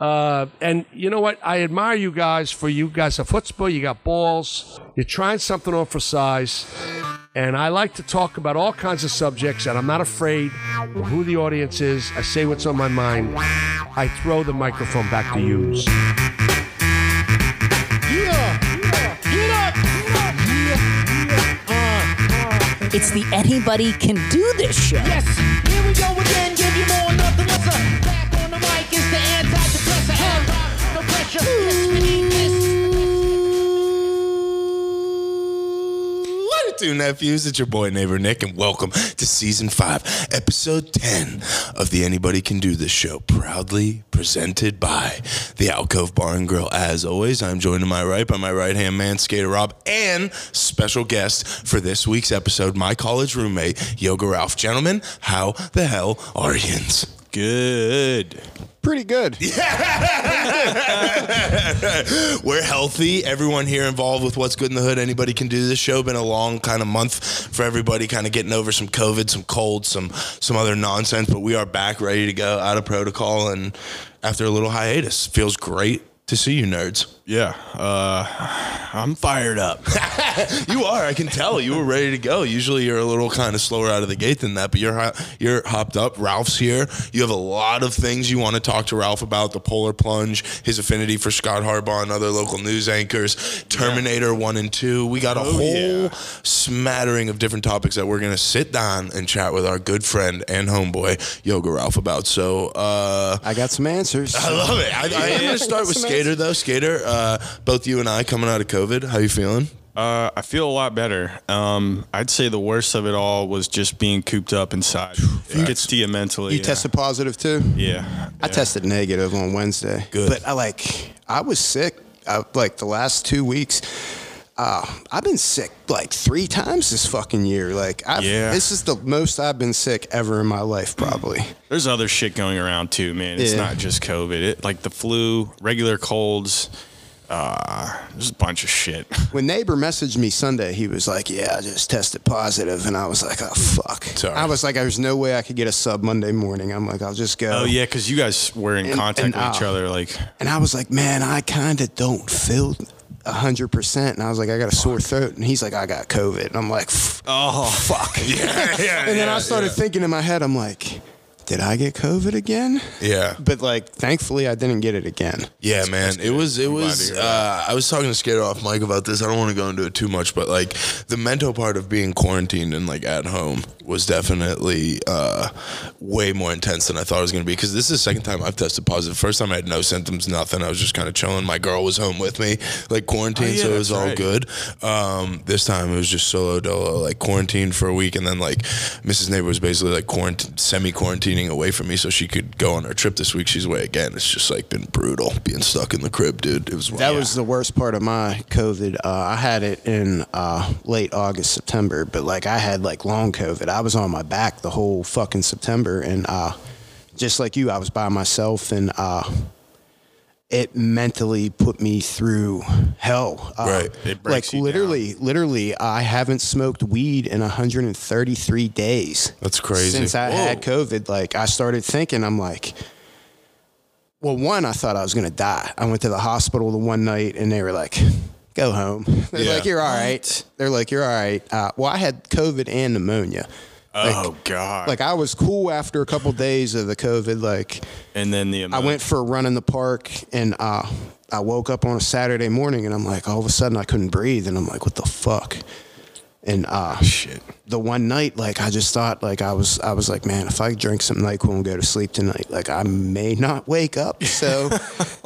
Uh, and you know what? I admire you guys for you guys have football. you got balls, you're trying something on for size. And I like to talk about all kinds of subjects, and I'm not afraid of who the audience is. I say what's on my mind. I throw the microphone back to you. It's the anybody can do this show. Yes, Nephews? It's your boy, neighbor Nick, and welcome to season five, episode 10 of the Anybody Can Do This show, proudly presented by the Alcove Bar and Grill. As always, I'm joined to my right by my right hand man, Skater Rob, and special guest for this week's episode, my college roommate, Yoga Ralph. Gentlemen, how the hell are yins? Good. Pretty good. Yeah. We're healthy. Everyone here involved with What's Good in the Hood. Anybody can do this show. Been a long kind of month for everybody, kind of getting over some COVID, some cold, some some other nonsense. But we are back, ready to go, out of protocol, and after a little hiatus, feels great to see you, nerds. Yeah. Uh, I'm fired up. You are. I can tell. You were ready to go. Usually, you're a little kind of slower out of the gate than that, but you're you're hopped up. Ralph's here. You have a lot of things you want to talk to Ralph about: the Polar Plunge, his affinity for Scott Harbaugh and other local news anchors, Terminator One and Two. We got a whole yeah. smattering of different topics that we're gonna sit down and chat with our good friend and homeboy Yoga Ralph about. So. uh I got some answers. I love it. I, I am going to start with Skater though. Skater, uh, both you and I coming out of COVID. How you feeling? Uh, I feel a lot better. Um, I'd say the worst of it all was just being cooped up inside. It gets to you mentally. You yeah. tested positive too? Yeah. I yeah. tested negative on Wednesday. Good. But I like I was sick. I, like the last two weeks. Uh, I've been sick like three times this fucking year. Like, I've, Yeah. this is the most I've been sick ever in my life, probably. There's other shit going around too, man. It's Yeah. not just COVID. It, like the flu, regular colds. Uh, there's a bunch of shit. When neighbor messaged me Sunday, he was like, "Yeah, I just tested positive," and I was like, "Oh fuck!" Sorry. I was like, "There's no way I could get a sub Monday morning." I'm like, "I'll just go." Oh yeah, because you guys were in And- contact and, with each uh, other. Like, And I was like, man, I kind of don't feel hundred percent. And I was like, I got a sore throat. And he's like, I got COVID. And I'm like, oh fuck. Yeah, yeah. and then I started thinking in my head, I'm like, did I get COVID again? Yeah. But like, thankfully, I didn't get it again. Yeah, man. It was it I'm was uh, I was talking to Skater off Mike about this. I don't want to go into it too much, but like the mental part of being quarantined and like at home was definitely uh, way more intense than I thought it was going to be because this is the second time I've tested positive. First time I had no symptoms, nothing. I was just kind of chilling. My girl was home with me, like quarantine, Oh, yeah, so it was that's all right. good. Um, this time it was just solo dolo, like quarantined for a week, and then like Mrs. Neighbor was basically like quarantine, semi quarantining away from me so she could go on her trip this week. She's away again. It's just like been brutal being stuck in the crib, dude. It was That wild. was the worst part of my COVID. Uh, I had it in uh, late August, September, but like I had like long COVID. I was on my back the whole fucking September, and uh, just like you, I was by myself, and uh, it mentally put me through hell. Uh, Right. It like breaks you literally, literally, I haven't smoked weed in 133 days. That's crazy. Since I Whoa. had COVID, like I started thinking, I'm like, well, one, I thought I was gonna die. I went to the hospital the one night, and they were like, "Go home." They're Yeah. like, "You're all right." They're like, "You're all right." Uh, well, I had COVID and pneumonia. Like, oh god. like I was cool after a couple days of the COVID. Like and then the I went for a run in the park, and uh, I woke up on a Saturday morning, and I'm like, all of a sudden I couldn't breathe, and I'm like, what the fuck? And uh, shit. The one night, like I just thought, like I was, I was like, man, if I drink some Nyquil and go to sleep tonight, like I may not wake up. So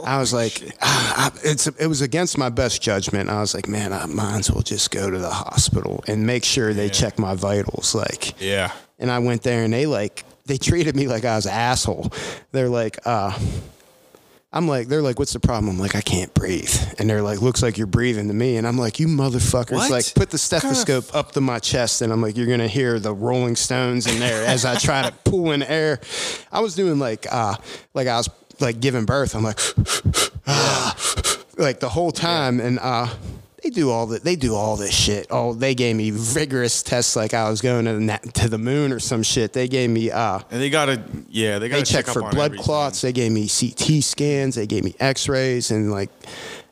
I was like, ah, I, it's, it was against my best judgment. I was like, man, I might as well just go to the hospital and make sure they check my vitals, like. Yeah. And I went there and they like they treated me like I was an asshole. They're like, uh I'm like, they're like, what's the problem? I'm like, I can't breathe. And they're like, looks like you're breathing to me. And I'm like, you motherfuckers. What? Like, put the stethoscope up to my chest. And I'm like, you're going to hear the Rolling Stones in there as I try to pull in air. I was doing like, uh, like I was like giving birth. I'm like, like the whole time. And, uh, they they do all that. They do all this shit. Oh, they gave me vigorous tests like I was going to the, na- to the moon or some shit. They gave me. uh And they gotta, yeah, they They checked check for blood everything. clots. They gave me CT scans. They gave me X-rays, and like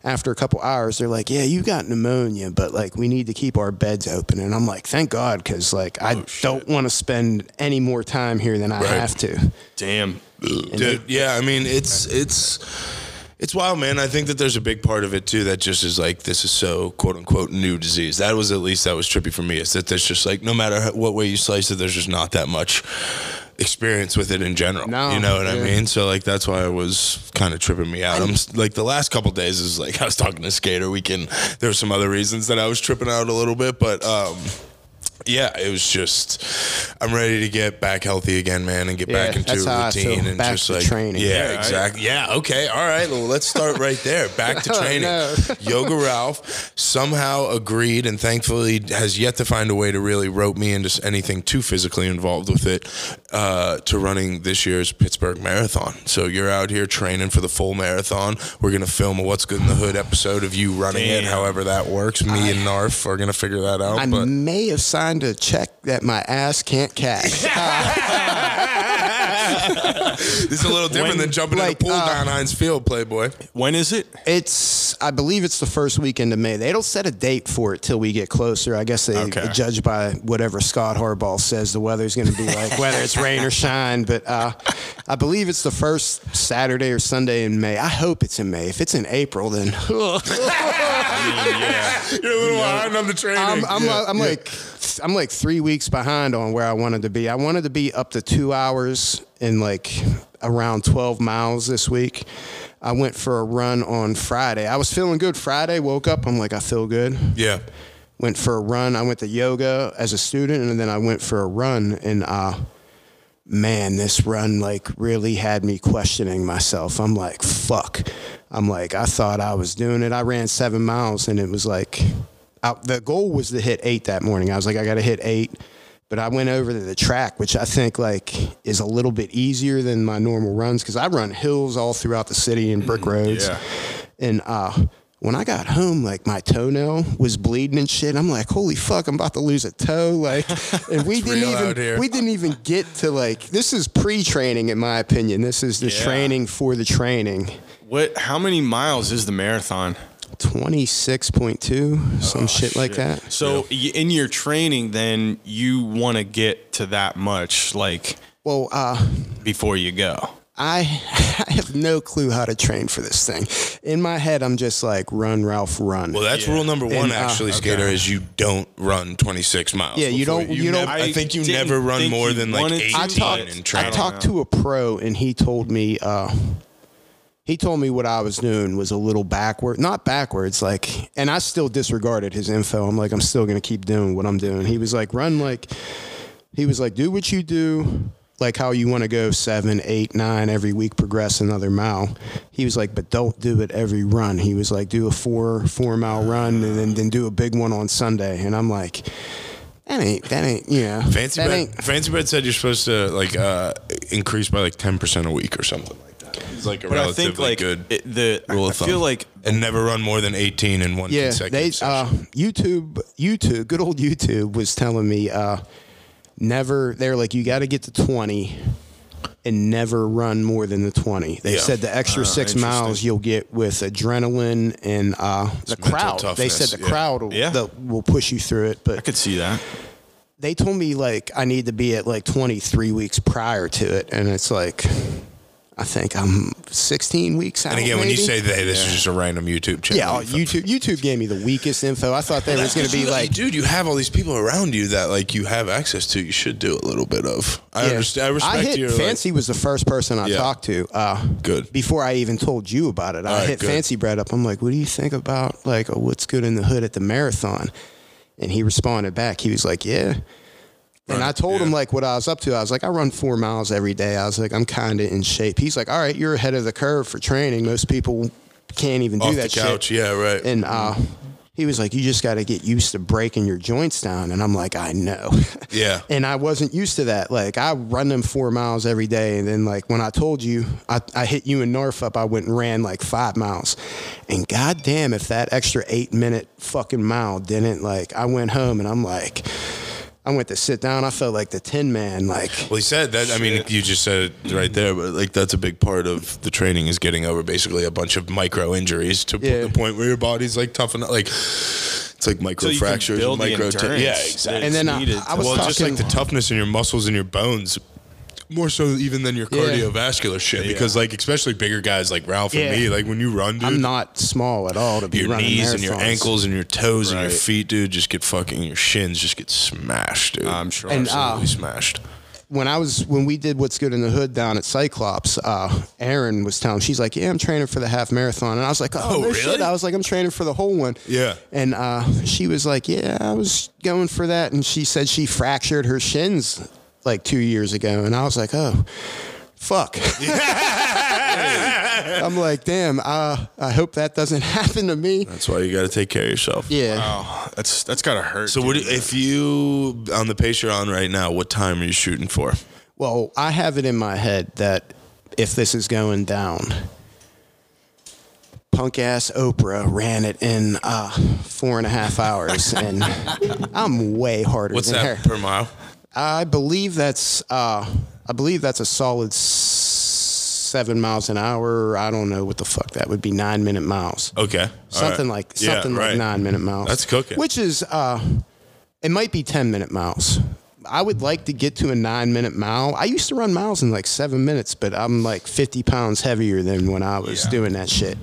after a couple hours, they're like, "Yeah, you got pneumonia, but like we need to keep our beds open." And I'm like, "Thank God," because like I don't want to spend any more time here than I Right. have to. Damn. Dude, yeah, I mean it's it's it's wild, man. I think that there's a big part of it too that just is like this is so quote unquote new disease. That was at least that was trippy for me. Is that there's just like no matter what way you slice it, there's just not that much experience with it in general. No, you know what I mean? So like that's why I was kind of tripping me out. I'm like the last couple days is like I was talking to Skater. We can. There were some other reasons that I was tripping out a little bit, but um. Yeah, it was just I'm ready to get back healthy again, man, and get Yeah, back into that's a how I routine feel. and Back just to like training. Yeah, Yeah, exactly. Yeah, okay, all right. Well, let's start right there. Back to training. no. Yoga Ralph somehow agreed, and thankfully has yet to find a way to really rope me into anything too physically involved with it. Uh, to running this year's Pittsburgh Marathon. So you're out here training for the full marathon. We're gonna film a What's Good in the Hood episode of you running it, however that works. Me and Narf are gonna figure that out. I but may have signed a check that my ass can't cash. this is a little different When- than jumping like, in a pool uh, down Heinz Field, Playboy. When is it? It's, I believe it's the first weekend of May. They don't set a date for it till we get closer. I guess they Okay. judge by whatever Scott Harbaugh says the weather's going to be like, whether it's rain or shine. But uh, I believe it's the first Saturday or Sunday in May. I hope it's in May. If it's in April, then You're a little behind on the training. I'm, I'm, Yeah. I'm like I'm like three weeks behind on where I wanted to be. I wanted to be up to two hours in like around 12 miles this week. I went for a run on Friday. I was feeling good Friday. Woke up. I'm like, I feel good. yeah. Went for a run. I went to yoga as a student, and then I went for a run. And uh, man, this run like really had me questioning myself. I'm like, fuck. I'm like, I thought I was doing it. I ran seven miles, and it was like, I, the goal was to hit eight that morning. I was like, I got to hit eight. But I went over to the track, which I think like is a little bit easier than my normal runs because I run hills all throughout the city and brick roads. yeah. And uh, when I got home, like my toenail was bleeding and shit. I'm like, holy fuck, I'm about to lose a toe. Like, and we didn't even we didn't even get to like this is pre-training in my opinion. This is the Yeah. training for the training. What? How many miles is the marathon? Twenty six point two, some shit, like that. So y in your training, then you want to get to that much, like Well, uh, before you go. I, I have no clue how to train for this thing. In my head, I'm just like run, Ralph, run. Well, that's rule number one, And, uh, actually, Skater, is you don't run 26 miles. Yeah, you don't- you don't- nev- I think you never run more than like wanted 18 to, I talked, in I talked to a pro and he told me uh, he told me what I was doing was a little backward, not backwards, like, and I still disregarded his info. I'm like, I'm still gonna keep doing what I'm doing. He was like, run like, he was like, do what you do, like how you want to go seven, eight, nine every week, progress another mile. He was like, but don't do it every run. He was like, do a four four mile run and then then do a big one on Sunday. And I'm like. That ain't that ain't yeah. Fancy that Bet, ain't Fancy Bet said you're supposed to like uh, increase by like 10% a week or something like that. It's like a But I relatively think like good it, the rule I of thumb. feel like and never run more than 18 in one yeah, consecutive they session. uh, YouTube, YouTube, good old YouTube was telling me uh, never. They're like, you got to get to twenty, and never run more than the twenty. They Yeah. said the extra Uh, six miles you'll get with adrenaline and uh, the mental crowd. They said the yeah. crowd will, Yeah. the- will push you through it, But I could see that. they told me like I need to be at like twenty three weeks prior to it, and it's like. I think I'm 16 weeks out. and again, when you say they, this is just a random YouTube channel. yeah, oh, YouTube YouTube gave me the weakest info. I thought there was going to be like dude, you have all these people around you that like you have access to. You should do a little bit of. I Yeah. understand. I respect I hit your like- Fancy was the first person I Yeah. talked to. Uh, Good. Before I even told you about it, I right, hit good. Fancy Bread up. I'm like, "What do you think about like what's good in the hood at the marathon?" And he responded back. He was like, "Yeah." And Right, I told him like what I was up to. I was like, I run four miles every day. I was like, I'm kind of in shape. He's like, all right, you're ahead of the curve for training. Most people can't even do that the couch. shit. Yeah, right. And uh, he was like, you just got to get used to breaking your joints down. And I'm like, I know. Yeah. and I wasn't used to that. Like I run them four miles every day. And then like when I told you I, I hit you in North up I went and ran like five miles. And goddamn, if that extra eight minute fucking mile didn't like, I went home and I'm like, I went to sit down. I felt like the Tin Man. Like, Well, he said that. I mean, you just said it right there, but like that's a big part of the training is getting over basically a bunch of micro injuries to Yeah. the point where your body's like tough enough. Like it's like micro So fractures, micro. endurance yeah, exactly. And then it's I- needed I to- was well, just like the toughness in your muscles and your bones. More so even than your Yeah. cardiovascular shit, because like especially bigger guys like Ralph and me, like when you run, dude, I'm not small at all to be your running knees and your ankles and your toes and your feet, dude, just get fucking your shins just get smashed, dude. I'm sure. And, uh, absolutely smashed. when I was when we did what's good in the hood down at Cyclops, uh, Aaron was telling she's like, "Yeah, I'm training for the half marathon," and I was like, "Oh, Oh, really? shit!" I was like, "I'm training for the whole one." Yeah. And uh, she was like, "Yeah, I was going for that," and she said she fractured her shins like two years ago, and I was like, "Oh." Fuck. I'm like, damn. Uh, I hope that doesn't happen to me. That's why you got to take care of yourself. Yeah. Wow, that's that's gotta hurt. So, what do, if you on the pace you're on right now? What time are you shooting for? Well, I have it in my head that if this is going down, punk ass Oprah ran it in uh, four and a half hours, and I'm way harder What's than that her. per mile? I believe that's uh, I believe that's a solid seven miles an hour. I don't know what the fuck that would be. Nine minute miles. Okay, all something right. like Yeah, something like nine minute miles. That's cooking. Which is uh, it might be ten minute miles. I would like to get to a nine minute mile. I used to run miles in like seven minutes, but I'm like fifty pounds heavier than when I was Yeah. doing that shit.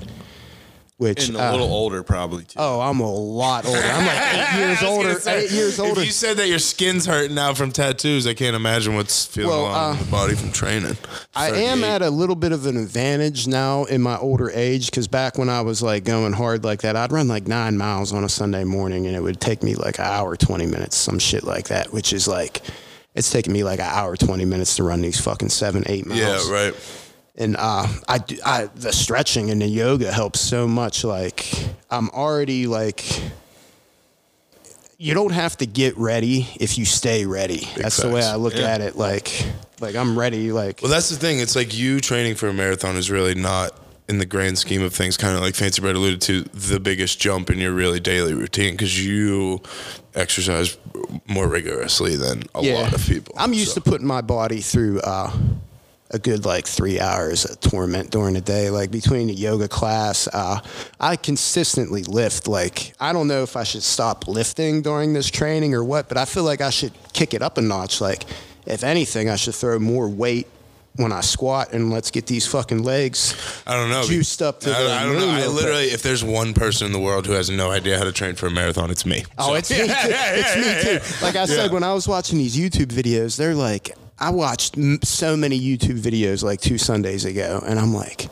Which and uh, a little older probably too. oh, I'm a lot older. I'm like eight years older. Eight years older. If you said that your skin's hurting now from tattoos, I can't imagine what's feeling Well, along uh, the body from training. I am at a little bit of an advantage now in my older age because back when I was like going hard like that, I'd run like nine miles on a Sunday morning and it would take me like an hour, 20 minutes, some shit like that, which is like, it's taking me like an hour, 20 minutes to run these fucking seven, eight miles. Yeah, right. And uh, I, do- I, the stretching and the yoga helps so much. Like, I'm already like, you don't have to get ready if you stay ready. That's the way. I look Yeah. at it. Like, like I'm ready. Like, Well, that's the thing. It's like you training for a marathon is really not, in the grand scheme of things, kind of like Fancy Bread alluded to, the biggest jump in your really daily routine because you exercise more rigorously than a lot of people. I'm used So- to putting my body through uh, a good like three hours of torment during the day. Like between the yoga class, uh, I consistently lift. Like I don't know if I should stop lifting during this training or what, but I feel like I should kick it up a notch. Like if anything, I should throw more weight. When I squat and let's get these fucking legs I don't know. juiced up to I, the I don't know. I literally, if there's one person in the world who has no idea how to train for a marathon, it's me. Oh, So- it's me too. it's me too. Like I said, when I was watching these YouTube videos, they're like, I watched m- so many YouTube videos like two Sundays ago, and I'm like,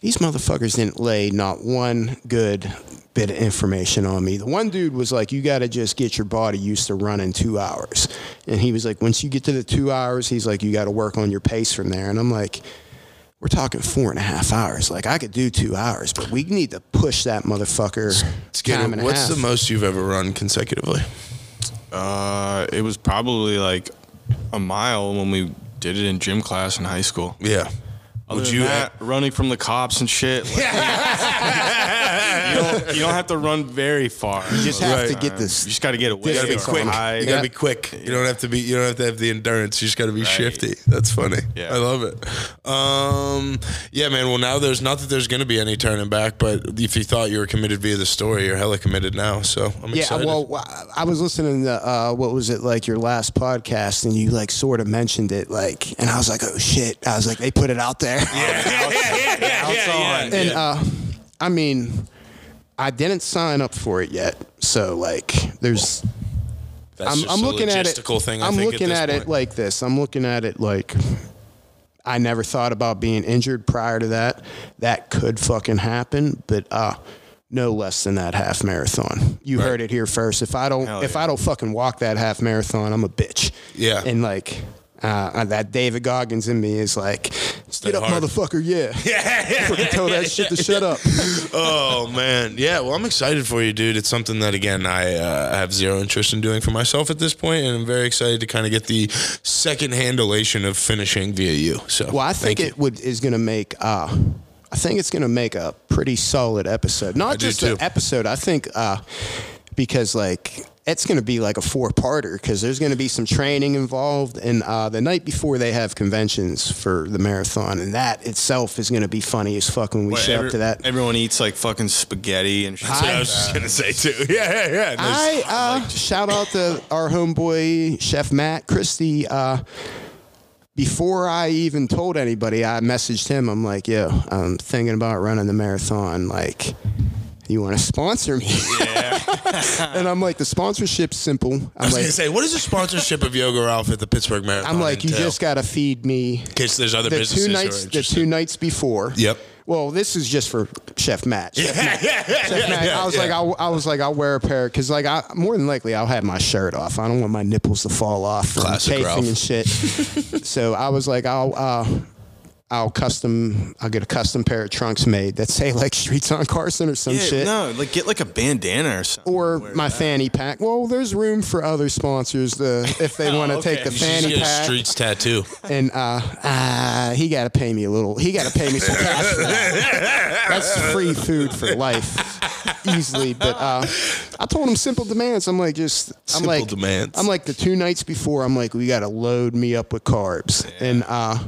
these motherfuckers didn't lay not one good bit of information on me. The one dude was like, you got to just get your body used to running two hours. And he was like, once you get to the two hours, he's like, you got to work on your pace from there. And I'm like, we're talking four and a half hours. Like I could do two hours, but we need to push that motherfucker Skinner, time and a what's half. the most you've ever run consecutively? Uh, it was probably like a mile when we did it in gym class in high school. Yeah. Other Would you? that, running from the cops and shit? like, you, don't, you don't have to run very far. You just have to get this You just got to get away. You gotta be quick. High. You gotta be quick. You don't have to be. You don't have to have the endurance. You just gotta be Right. shifty. That's funny. Yeah. I love it. Um, yeah, man. Well, now there's not that there's gonna be any turning back, but if you thought you were committed via the story, you're hella committed now. So I'm Yeah, excited. well, I was listening to uh, what was it like your last podcast, and you like sort of mentioned it, like, and I was like, oh shit, I was like, they put it out there, Yeah, yeah, yeah, yeah, yeah. and uh, I mean, I didn't sign up for it yet, so like, there's, That's I'm, just I'm a looking at it, thing. I'm looking at, at, it like this. I'm looking at it like. I never thought about being injured prior to that. That could fucking happen, but uh, no less than that half marathon. You Right. heard it here first. If I don't, Hell if yeah. I don't fucking walk that half marathon, I'm a bitch. Yeah. And like uh, that David Goggins in me is like, Stay Get up, hard. motherfucker! Yeah, yeah, tell that shit to shut up. Oh man, yeah. Well, I'm excited for you, dude. It's something that again I uh, have zero interest in doing for myself at this point, and I'm very excited to kind of get the second hand elation of finishing via you. So, Well, I think thank you. would is going to make. Uh, I think it's going to make a pretty solid episode. Not I just an episode. I think uh, because like it's going to be like a four parter because there's going to be some training involved, and uh, the night before they have conventions for the marathon, and that itself is going to be funny as fuck when we What, show every- up to that. Everyone eats like fucking spaghetti and shit. That's what I was just gonna say too. Yeah, yeah, yeah. I uh, shout out to our homeboy Chef Matt Christie. Uh, before I even told anybody, I messaged him. I'm like, "Yo, I'm thinking about running the marathon. Like, you want to sponsor me?" Yeah. and I'm like, "The sponsorship's simple." I I'm was like, gonna say, what is the sponsorship of Yoga Ralph at the Pittsburgh Marathon? "I'm like, you entail? just got to feed me in case there's other the businesses two nights. The two nights before. Yep. Well, this is just for Chef Matt. Chef Matt. yeah, yeah, Chef Matt, yeah, I was yeah. like, I'll, I was like, I'll wear a pair because, like, I more than likely I'll have my shirt off. I don't want my nipples to fall off from Classic chafing Ralph. and shit. so I was like, I'll, uh, I'll custom, I'll get a custom pair of trunks made that say like Streets on Carson or some Yeah, shit. no, like get like a bandana or something. Or my that. fanny pack. Well, there's room for other sponsors if they want to okay. take the You fanny pack. streets tattoo. And uh, uh, he got to pay me a little. He got to pay me some cash for that. That's free food for life, easily. But uh, I told him simple demands. I'm like, just I'm Simple like demands. I'm like the two nights before. I'm like, we got to load me up with carbs. And uh,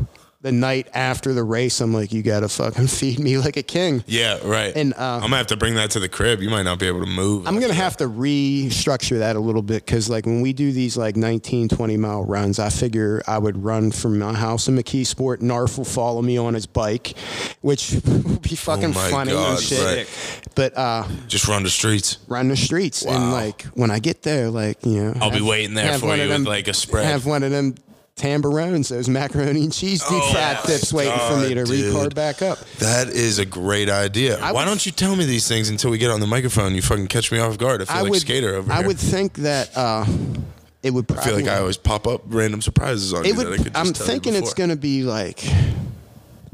the night after the race, I'm like, you got to fucking feed me like a king. Yeah, right. And, uh, I'm gonna have to bring that to the crib. You might not be able to move. I'm gonna have to restructure that a little bit because like when we do these like 19 20 mile runs i figure i would run from my house in McKeesport narf will follow me on his bike which would be fucking Oh funny God, and shit right. but uh just run the streets. run the streets and like when i get there like you know I'll be waiting there for you of with like a spread. have one of them tambourines those macaroni and cheese deep Oh, fried my dips waiting for me to dude. record back up That is a great idea. I Why would- don't you tell me these things until we get on the microphone? You fucking catch me off guard. I feel i like would skater over i here. I would think that uh it would I feel like I always pop up random surprises on it you would. that I could just I'm tell you thinking it's going to be like.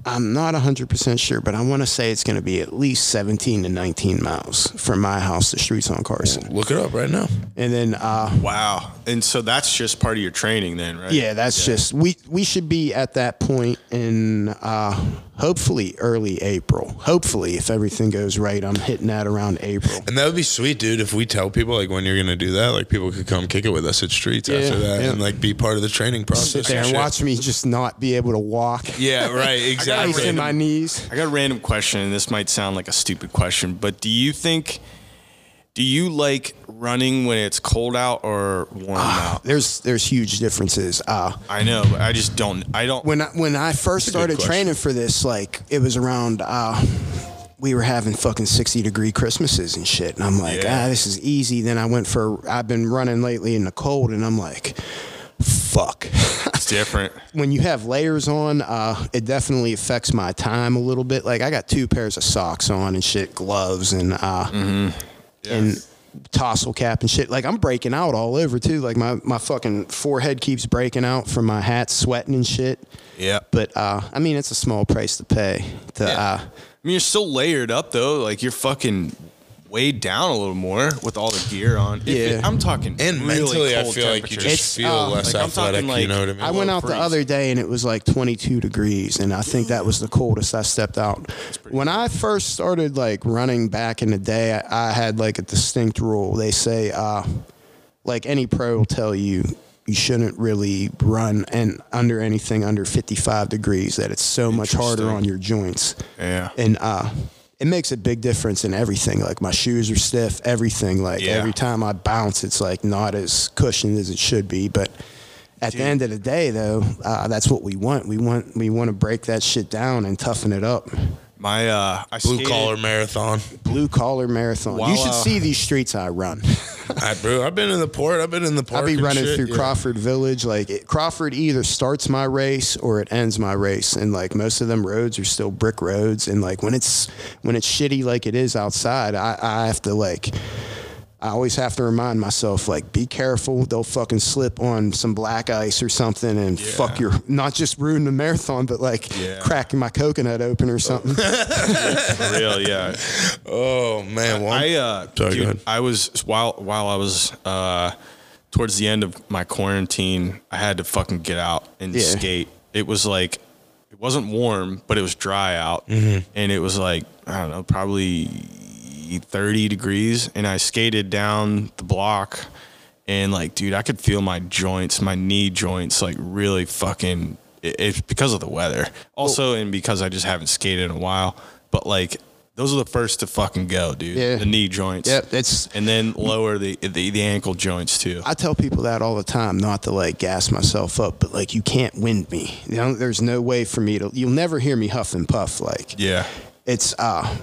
I'm not 100% sure, but I want to say it's going to be at least 17 to 19 miles from my house to Streets on Carson. Look it up right now. And then, uh, Wow. And so that's just part of your training then, right? yeah, that's just, we, we should be at that point in uh, hopefully early April. Hopefully, if everything goes right, I'm hitting that around April. And that would be sweet, dude. If we tell people like when you're gonna do that, like people could come kick it with us at streets Yeah, after that yeah. and like be part of the training process. Sit there and shit. watch me just not be able to walk. Yeah, right. Exactly. Ice in my knees. I got a random question, and this might sound like a stupid question, but do you think, do you like running when it's cold out or warm out? There's there's huge differences. Uh, I know, but I just don't. I don't. when I, when I first started training for this, like it was around. Uh, we were having fucking sixty degree Christmases and shit, and I'm like, Yeah. ah, this is easy. Then I went for. I've been running lately in the cold, and I'm like, fuck. it's different. when you have layers on, uh, it definitely affects my time a little bit. Like I got two pairs of socks on and shit, gloves and uh, and tassel cap and shit. Like I'm breaking out all over too. Like my my fucking forehead keeps breaking out from my hat, sweating and shit. Yeah. But uh, I mean, it's a small price to pay. To uh, I mean, you're still layered up though. Like you're fucking weighed down a little more with all the gear on. If Yeah. it- I'm talking. And really mentally, I feel like you just It's, feel uh, less like, I'm talking, athletic. you know what I mean? I went out the other day and it was like 22 degrees, and I think that was the coldest I stepped out. When I first started like running back in the day, I, I had like a distinct rule. They say, uh, like any pro will tell you, you shouldn't really run and under anything under 55 degrees. That it's so much harder on your joints. Yeah. and uh, it makes a big difference in everything. Like my shoes are stiff, everything. Like Yeah. every time I bounce, it's like not as cushioned as it should be. But at the end of the day, though, uh, that's what we want. We want we want to break that shit down and toughen it up. My uh, I Blue skated- collar marathon. Blue collar marathon. Wow, you should uh, see these streets I run. I, bro, I've been in the port. I've been in the park. I'll be running shit, through yeah. Crawford Village. Like it, Crawford either starts my race or it ends my race, and like most of them roads are still brick roads. And like when it's when it's shitty like it is outside, I, I have to like I always have to remind myself, like, be careful. They'll fucking slip on some black ice or something and fuck your, not just ruin the marathon, but like Yeah. cracking my coconut open or something. For real, yeah. Oh man, well, I uh, Sorry, dude. I was while while I was uh, towards the end of my quarantine, I had to fucking get out and Yeah. skate. It was like it wasn't warm, but it was dry out, Mm-hmm. and it was like I don't know, probably thirty degrees, and I skated down the block, and like, dude, I could feel my joints, my knee joints, like really fucking. it- It's because of the weather, also, and because I just haven't skated in a while. But like, those are the first to fucking go, dude. Yeah. The knee joints. Yep, it's- and then lower the, the the ankle joints too. I tell people that all the time, not to like gas myself up, but like you can't wind me. You know, there's no way for me to. You'll never hear me huff and puff. Like yeah. it's uh,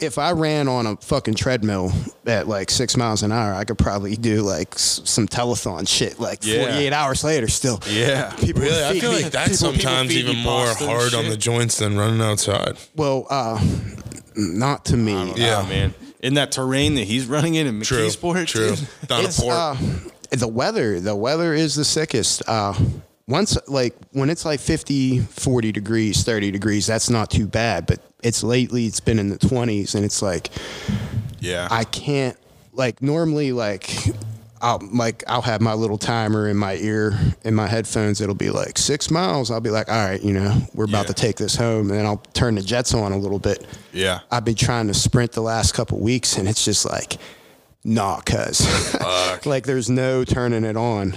if I ran on a fucking treadmill at like six miles an hour, I could probably do like s- some telethon shit. Like Yeah. 48 hours later, still. Yeah. People really, I feel me- like that's people- people sometimes feed even more hard on the joints than running outside. Well, uh, not to me. Yeah, Yeah. man. In that terrain that he's running in in True, McKeesport, true. dude. Down It's, uh, the weather, the weather is the sickest. Uh, once, like, when it's like 50, 40 degrees, 30 degrees, that's not too bad. But it's lately, it's been in the 20s, and it's like, Yeah. I can't, like, normally, like, I'll, like, I'll have my little timer in my ear, in my headphones. It'll be like six miles. I'll be like, all right, you know, we're about Yeah. to take this home. And then I'll turn the jets on a little bit. yeah. I've been trying to sprint the last couple weeks, and it's just like, nah, cuz. like, there's no turning it on.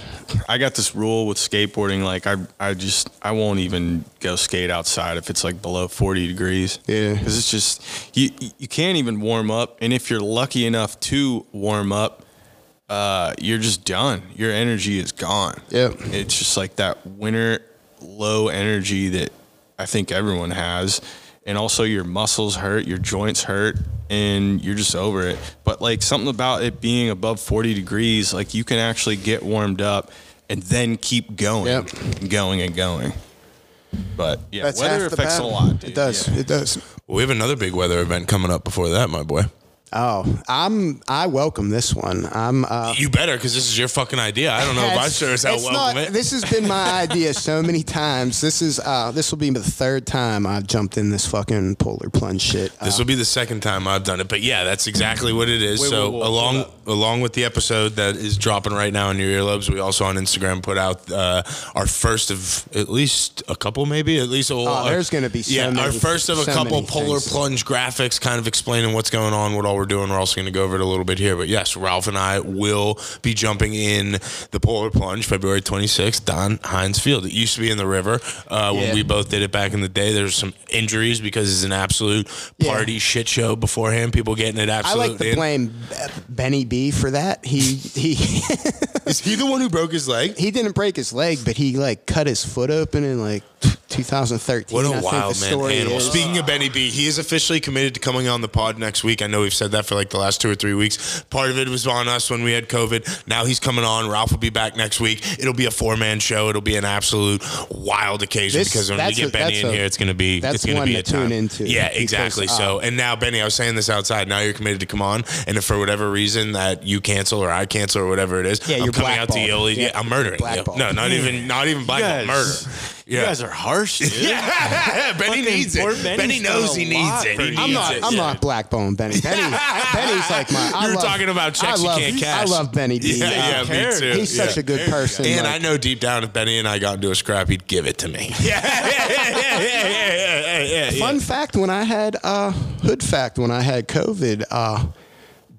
I got this rule with skateboarding. Like I, I just, I won't even go skate outside if it's like below 40 degrees. Yeah. Because it's just, you, you can't even warm up. And if you're lucky enough to warm up, uh, you're just done. Your energy is gone. Yep. It's just like that winter low energy that I think everyone has. And also your muscles hurt, your joints hurt, and you're just over it. But like something about it being above 40 degrees, like you can actually get warmed up and then keep going, Yep. and going and going. But yeah, That's weather half the affects a lot. Dude. It does. Yeah. It does. we have another big weather event coming up before that, my boy. Oh, I'm. I welcome this one. I'm. Uh, You better, because this is your fucking idea. I don't know if I it's- sure as hell it's welcome not- it. This has been my idea so many times. This is. Uh, this will be the third time I've jumped in this fucking polar plunge shit. Uh, This will be the second time I've done it, but yeah, that's exactly what it is. Wait, so wait, wait, along hold along with the episode that is dropping right now in your earlobes, we also on Instagram put out uh, our first of at least a couple, maybe at least. A, Oh, there's gonna be so yeah, our first of a so couple polar things. plunge graphics, kind of explaining what's going on, what all we're doing. We're also going to go over it a little bit here, but yes, Ralph and I will be jumping in the polar plunge February 26th, Don Heinz Field. It used to be in the river uh, when Yeah. we both did it back in the day. There's some injuries because it's an absolute Yeah. party shit show beforehand. People getting it absolutely. I like to blame Benny B for that. He he Is he the one who broke his leg? he didn't break his leg, but he like cut his foot open in like 2013. What I a the wild man story animal. is. Speaking of Benny B, he is officially committed to coming on the pod next week. I know we've said that for like the last two or three weeks. Part of it was on us when we had COVID. Now he's coming on. Ralph will be back next week. It'll be a four man show. It'll be an absolute wild occasion This- because when we that's get a- Benny that's in a- here, it's gonna be that's it's gonna one be to a time. tune into Yeah, because, exactly. uh, so and now Benny, I was saying this outside. Now you're committed to come on, and if for whatever reason that you cancel or I cancel or whatever it is, Yeah, I'm you're coming out to blackballed. Yoli. Yeah, Yeah, I'm murdering you. No, not even not even black guys- murder. You guys are harsh, dude. Yeah, Benny Fucking needs it. Benny's Benny knows he needs it. for He you. needs I'm not. it. I'm Yeah. not blackballing Benny. Benny. Benny's like my. I You were love- talking about checks I you can't cash. I love Benny B. Yeah, yeah, me too. He's such Yeah. a good person. And like- I know deep down, if Benny and I got into a scrap, he'd give it to me. Yeah, yeah, yeah, yeah, yeah, yeah, yeah, yeah. Fun fact: When I had uh, hood fact, when I had COVID, uh,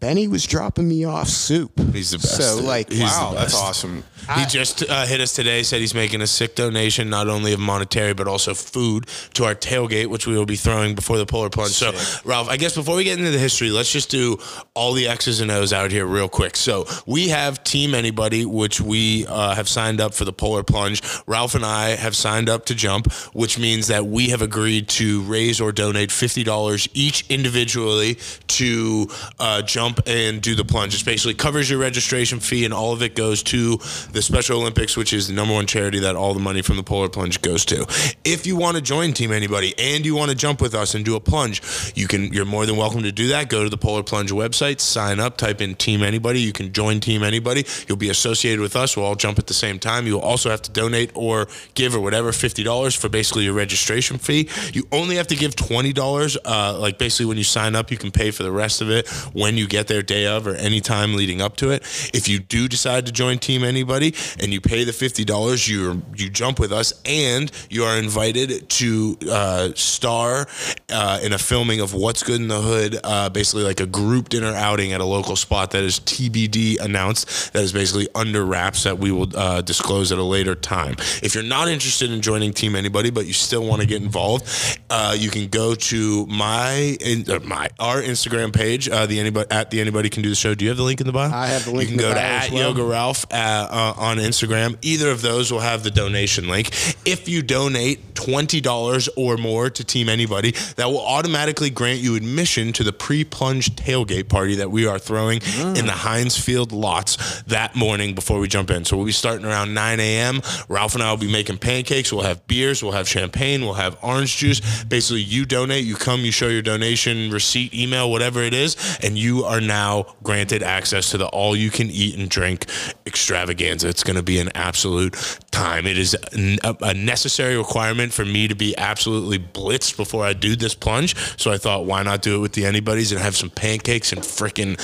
Benny was dropping me off soup. He's the best. So like, He's Wow, that's best. awesome. He just uh, hit us today. Said he's making a sick donation, not only of monetary but also food to our tailgate, which we will be throwing before the polar plunge. So, Ralph, I guess before we get into the history, let's just do all the X's and O's out here real quick. So we have Team Anybody, which we uh, have signed up for the polar plunge. Ralph and I have signed up to jump, which means that we have agreed to raise or donate fifty dollars each individually to uh, jump jump and do the plunge. It basically covers your registration fee, and all of it goes to the Special Olympics, which is the number one charity that all the money from the polar plunge goes to. If you want to join Team Anybody and you want to jump with us and do a plunge, you can. You're more than welcome to do that. Go to the Polar Plunge website, sign up, type in Team Anybody. You can join Team Anybody. You'll be associated with us. We'll all jump at the same time. You'll also have to donate or give or whatever fifty dollars for basically your registration fee. You only have to give twenty dollars. Uh, like basically when you sign up, you can pay for the rest of it when you get there day of or any time leading up to it. If you do decide to join Team Anybody and you pay the fifty dollars, you you jump with us and you are invited to uh, star uh, in a filming of What's Good in the Hood, uh, basically like a group dinner outing at a local spot that is TBD announced. That is basically under wraps that we will uh, disclose at a later time. If you're not interested in joining Team Anybody, but you still want to get involved, uh, you can go to my in, uh, my our Instagram page, the anybody at the Anybody Can Do the Show. Do you have the link in the bio? I have the link You can go to at well. Yoga Ralph uh, uh, on Instagram. Either of those will have the donation link. If you donate twenty dollars or more to Team Anybody, that will automatically grant you admission to the pre-plunge tailgate party that we are throwing in the Heinz Field lots that morning before we jump in. So we'll be starting around nine a.m. Ralph and I will be making pancakes. We'll have beers. We'll have champagne. We'll have orange juice. Basically, you donate, you come, you show your donation receipt, email, whatever it is, and you are now granted access to the all-you-can-eat and drink extravaganza. It's going to be an absolute time. It is a necessary requirement for me to be absolutely blitzed before I do this plunge. So I thought, why not do it with the anybody's and have some pancakes and freaking.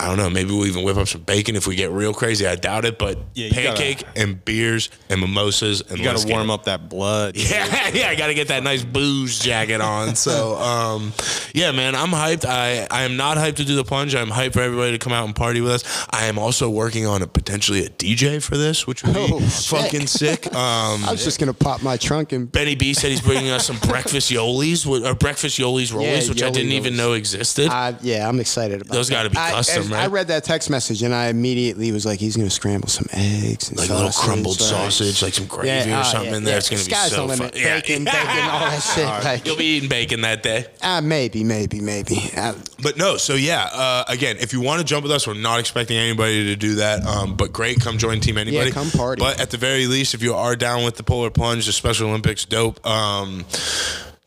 I don't know. Maybe we'll even whip up some bacon if we get real crazy. I doubt it, but Yeah, you gotta- pancake and beers and mimosas and You got to warm up that blood. Yeah, yeah, I got to get that nice booze jacket on. So, um, yeah, man, I'm hyped. I, I am not hyped to do the plunge. I'm hyped for everybody to come out and party with us. I am also working on a potentially a DJ for this, which would be Oh, fucking sick. Um, I was just gonna pop my trunk and Benny B said he's bringing us some breakfast yolis, or breakfast yolis rollies, which I didn't even rollies. know existed. I, yeah, I'm excited about Those gotta be I- custom, right? I read that text message and I immediately was like, he's gonna scramble some eggs and like a little sausage, crumbled like- sausage, like some gravy Yeah, or oh, something yeah, in there. yeah. It's gonna be Sky's so the fun. limit. Bacon, bacon, all that shit. like, You'll be eating bacon that day. uh, maybe, maybe, maybe. Uh, But no, so yeah, uh, again, if you want to jump with us, we're not expecting anybody to do that. Um, but great, come join Team Anybody. come party. But at the very least, if you are down with the Polar Plunge, the Special Olympics, dope. Um,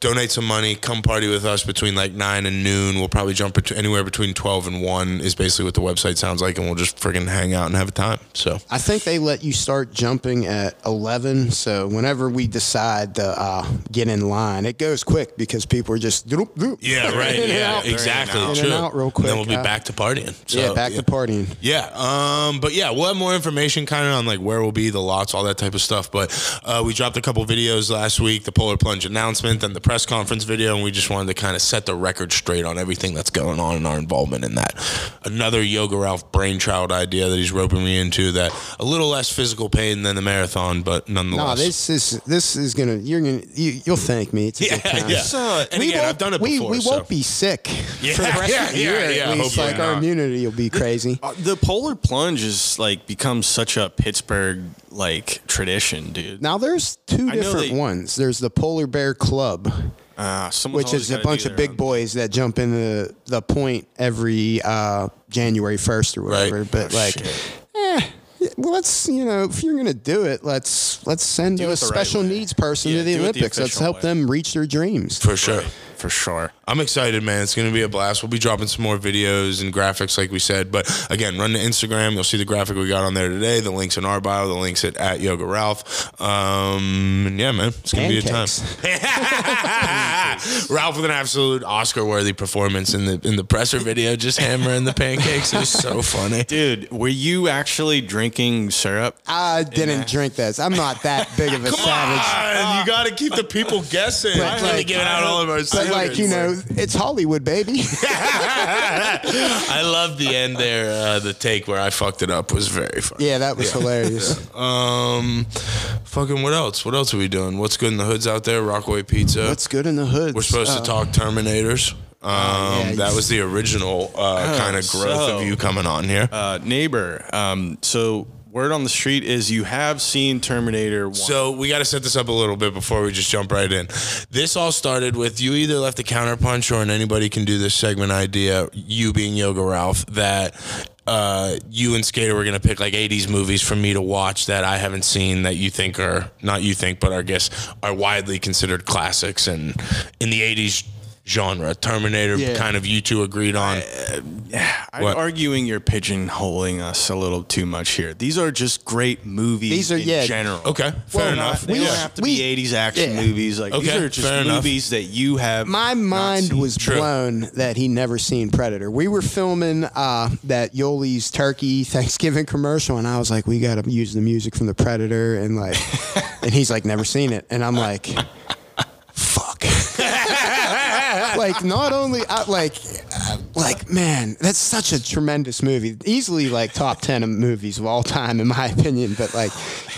donate some money, come party with us between like nine and noon. We'll probably jump bet- anywhere between twelve and one is basically what the website sounds like, and we'll just friggin' hang out and have a time. So I think they let you start jumping at 11. So whenever we decide to uh, get in line, it goes quick because people are just doop, doop, yeah, right, in yeah, out. exactly, In and true. out real And quick. then we'll be Uh, back to partying. So, yeah, back to partying. Yeah, um, but yeah, we'll have more information kind of on like where we'll be, the lots, all that type of stuff. But uh, we dropped a couple videos last week, the Polar Plunge announcement, and the press conference video, and we just wanted to kind of set the record straight on everything that's going on and our involvement in that. Another Yoga Ralph brainchild idea that he's roping me into that a little less physical pain than the marathon, but No, nonetheless. this is this is gonna you're gonna you, you'll thank me. It's a Yeah, good time. yeah. So, and we again, I've done it we, before, We so. won't be sick Yeah, for the rest yeah, of the yeah, year. yeah, at least hopefully like our immunity will be crazy. Uh, the polar plunge is like become such a Pittsburgh like tradition, dude. Now there's two I different they- ones. There's the Polar Bear Club, Uh, which is a bunch of big own. boys that jump into the the point every uh, January 1st or whatever. Right. But Oh, like, shit. eh, well, let's you know if you're gonna do it, let's let's send Do a it the right special needs person Yeah, to the do it the Olympics. let's help way. them reach their dreams. for sure. For sure. I'm excited, man. It's going to be a blast. We'll be dropping some more videos and graphics, like we said. But again, run to Instagram. You'll see the graphic we got on there today. The links in our bio. The links at, at Yoga Ralph. Um, and yeah, man, it's going to be a time. Ralph with an absolute Oscar-worthy performance in the in the presser video, just hammering the pancakes. It was so funny. Dude, were you actually drinking syrup? I didn't drink this. I'm not that big of a Come savage. on, you got to keep the people guessing. But, We're like- giving out all of our But like you know, it's Hollywood, baby. I love the end there. Uh, the take where I fucked it up was very funny. yeah, that was hilarious. Um, fucking what else? What else are we doing? What's good in the hoods out there? Rockaway Pizza. What's good in the hood? We're supposed to talk Terminators. Um, yeah, that was the original uh, kind of growth so- of you coming on here. uh, neighbor. Um, so word on the street is you have seen Terminator 1. So we got to set this up a little bit before we just jump right in. This all started with you either left the counterpunch or an anybody can do this segment idea. You being Yoga Ralph that. Uh, you and Skater were gonna pick like '80s movies for me to watch that I haven't seen that you think are not you think, but I guess are widely considered classics and in the '80s genre. Terminator, Yeah. kind of you two agreed on. I'm What? arguing you're pigeonholing us a little too much here. These are just great movies These are- in yeah. general. Okay, fair Well, enough. They We- don't have to we- be 80s action yeah. movies. Like these are just fair enough. movies that you have. My not mind seen. was True. blown that he never seen Predator. We were filming uh, that Yoli's turkey Thanksgiving commercial, and I was like, "We got to use the music from the Predator," and like, and he's like, "Never seen it," and I'm like, "Fuck." Like not only I, like like man that's such a tremendous movie easily like top 10 of movies of all time in my opinion but like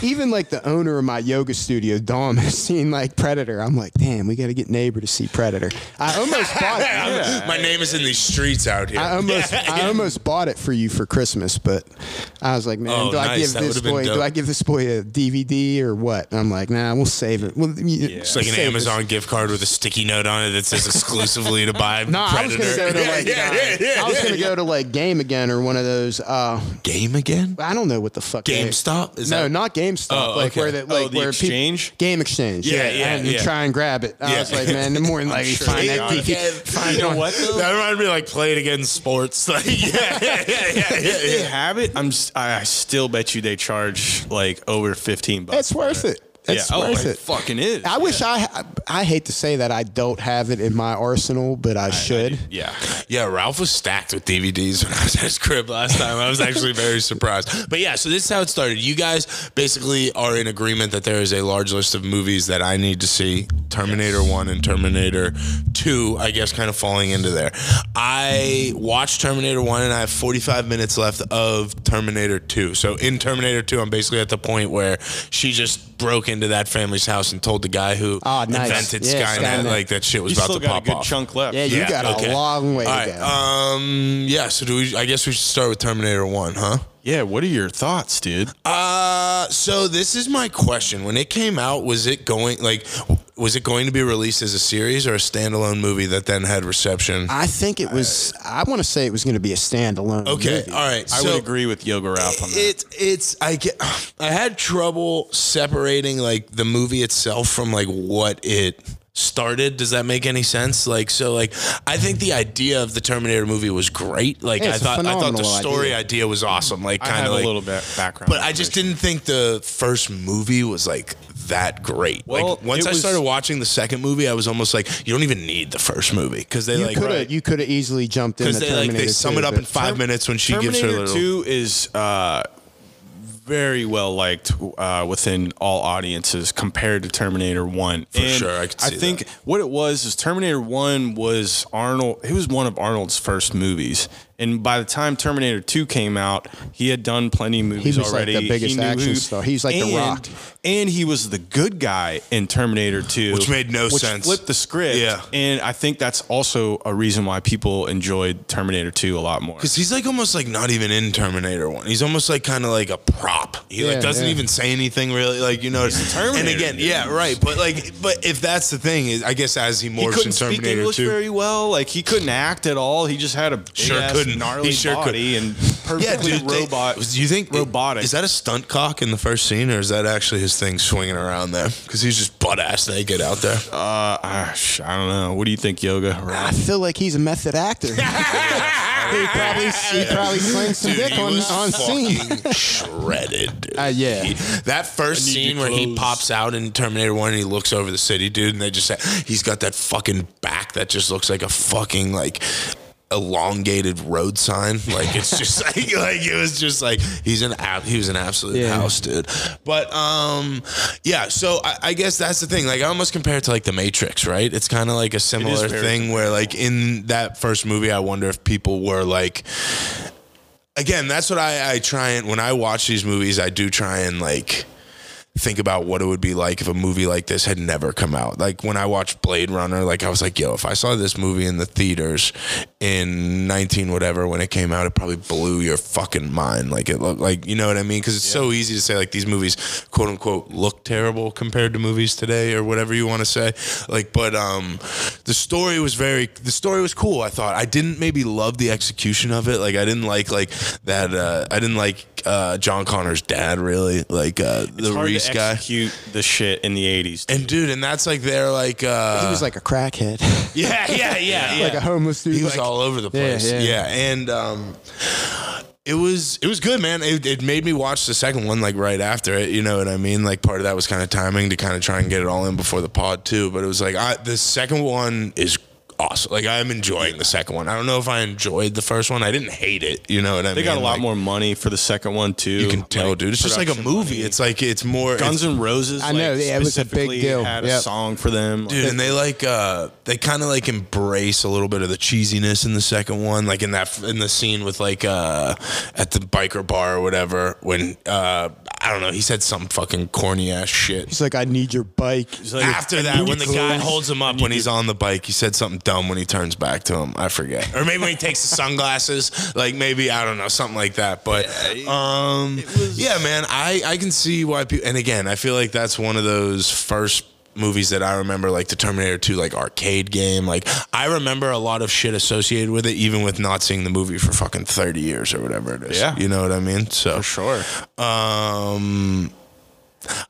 even like the owner of my yoga studio dom has seen like predator i'm like damn we got to get neighbor to see predator i almost bought it My name is in these streets out here. I almost, I almost bought it for you for Christmas, but I was like, man, Oh, do I give That this boy, do. I give this boy a DVD or what? And I'm like, nah, we'll save it. Well, yeah. It's like an Amazon gift card with a sticky note on it that says exclusively to buy No, I was Predator. Gonna go to like, yeah, yeah, yeah, I was gonna go to like Game Again or one of those. uh Game again? I don't know what the fuck. they- GameStop? Is no, that- not GameStop. Oh, like okay. where the Oh, like the where peop- exchange? Game Exchange. Yeah, yeah, and yeah. try and grab it. I Yeah. was like, man, the more than like sure find they that Find You know what though? That reminded me like play it against sports. Like, yeah, yeah, yeah, yeah, yeah, they have it, I'm. s- I I still bet you they charge like over 15 bucks. It's worth it. Yeah, oh, it. fucking is. I wish I. I hate to say that I don't have it in my arsenal, but I should. Yeah. Yeah, Ralph was stacked with DVDs when I was at his crib last time. I was actually very surprised. But yeah, so this is how it started. You guys basically are in agreement that there is a large list of movies that I need to see Terminator 1 and Terminator 2, I guess, kind of falling into there. I watched Terminator 1 and I have 45 minutes left of Terminator 2. So in Terminator 2, I'm basically at the point where she just broke into that family's house and told the guy who Ah, nice. invented Yeah, Skynet, Skynet. like that shit was You about still to got a good off. chunk left. Yeah, you Yeah, got okay. a long way All to go. Um. Yeah. So do we? I guess we should start with Terminator One, huh? Yeah. What are your thoughts, dude? Uh. So this is my question. When it came out, was it going like? Was it going to be released as a series or a standalone movie that then had reception? I think it was. I want to say it was going to be a standalone. Okay. movie. All right. I so would agree with Yoga Ralph on that. It's it's I get I had trouble separating like the movie itself from like what it started. Does that make any sense? Like so like I think the idea of the Terminator movie was great. Like Yeah, I thought I thought the story idea. idea. was awesome. Like kind of like a little bit background. but I just didn't think the first movie was like that great. Well, like once I was- started watching the second movie, I was almost like, you don't even need the first movie because they You like could have. You could have easily jumped in because the they like Terminator. they sum 2, it up in five minutes when she gives her little. 2 is uh, very well liked uh, within all audiences compared to Terminator 1. For sure, I could see think that. what it was is Terminator 1 was Arnold, it was one of Arnold's first movies. And by the time Terminator 2 came out, he had done plenty of movies was, like, already. the biggest He knew action star. He was like The Rock. And he was the good guy in Terminator 2. Which made no which sense. flipped the script. Yeah. And I think that's also a reason why people enjoyed Terminator 2 a lot more. Because he's like almost like not even in Terminator One. He's almost like kind of like a prop. He like doesn't yeah. even say anything really. Like you know. He's Terminator, And again, dude. yeah, right. But like, but if that's the thing, is I guess as he he morphs in couldn't speak Terminator English Two. very well. Like he couldn't act at all. He just had a Sure ass couldn't. gnarly He sure body and yeah, perfectly dude. they- robot. do you think robotic? Is that a stunt cock in the first scene, or is that actually his thing swinging around there? Because he's just butt ass naked out there. uh, I don't know. What do you think, Yoga? I feel like he's a method actor. he probably he probably slings some Dude, dick on on scene. fucking shredded, dude. Uh, yeah. He- that first scene where he pops out in Terminator One and he looks over the city, dude, and they just say he's got that fucking back that just looks like a fucking like elongated road sign. Like it's just like like it was just like he's an ab- he was an absolute Yeah. house, dude. But um, yeah. So I, I guess that's the thing. Like I almost compare it to like the Matrix, right? It's kind of like a similar thing where like in that first movie, I wonder if people were like again, that's what I, I try and when I watch these movies, I do try and like think about what it would be like if a movie like this had never come out. Like when I watched Blade Runner, like I was like, yo, if I saw this movie in the theaters in 19 whatever when it came out, it probably blew your fucking mind. Like it looked like, you know what I mean? Because it's so easy to say like these movies, quote unquote, look terrible compared to movies today or whatever you want to say. Like, but um, the story was very, the story was cool. I thought I didn't maybe love the execution of it. Like I didn't like like that. Uh, I didn't like uh, John Connor's dad really. Like uh, the Hard Reese to guy. execute the shit in the '80s. And dude, and that's like they're like uh, he was like a crackhead, yeah, yeah, yeah, yeah. like a homeless dude. he was like- all over the place. Yeah, yeah. and um, it was it was good, man. It, it made me watch the second one like right after it. You know what I mean? Like part of that was kind of timing to kind of try and get it all in before the pod too. But it was like I, the second one is awesome. Like I'm enjoying the second one. I don't know if I enjoyed the first one. I didn't hate it. You know what I They mean? They got a lot Like, more money for the second one too. You can tell, dude. It's just like a movie. money. It's like it's more Guns it's- N' Roses. I know, like, yeah, it was a big specifically deal. Had a song for them, dude and they like uh they kind of like embrace a little bit of the cheesiness in the second one like in that in the scene with like uh at the biker bar or whatever when uh i don't know he said some fucking corny ass shit He's like, I need your bike. like, after that when the your guy holds him up when he's on the bike he said something dumb when he turns back to him. I forget. Or maybe when he takes the sunglasses. Like maybe i don't know something like that. But um yeah man i i can see why people and again i feel like that's one of those first movies that I remember like the Terminator 2 like arcade game. Like I remember a lot of shit associated with it even with not seeing the movie for fucking 30 years or whatever it is. Yeah. you know what I mean? So for sure. um,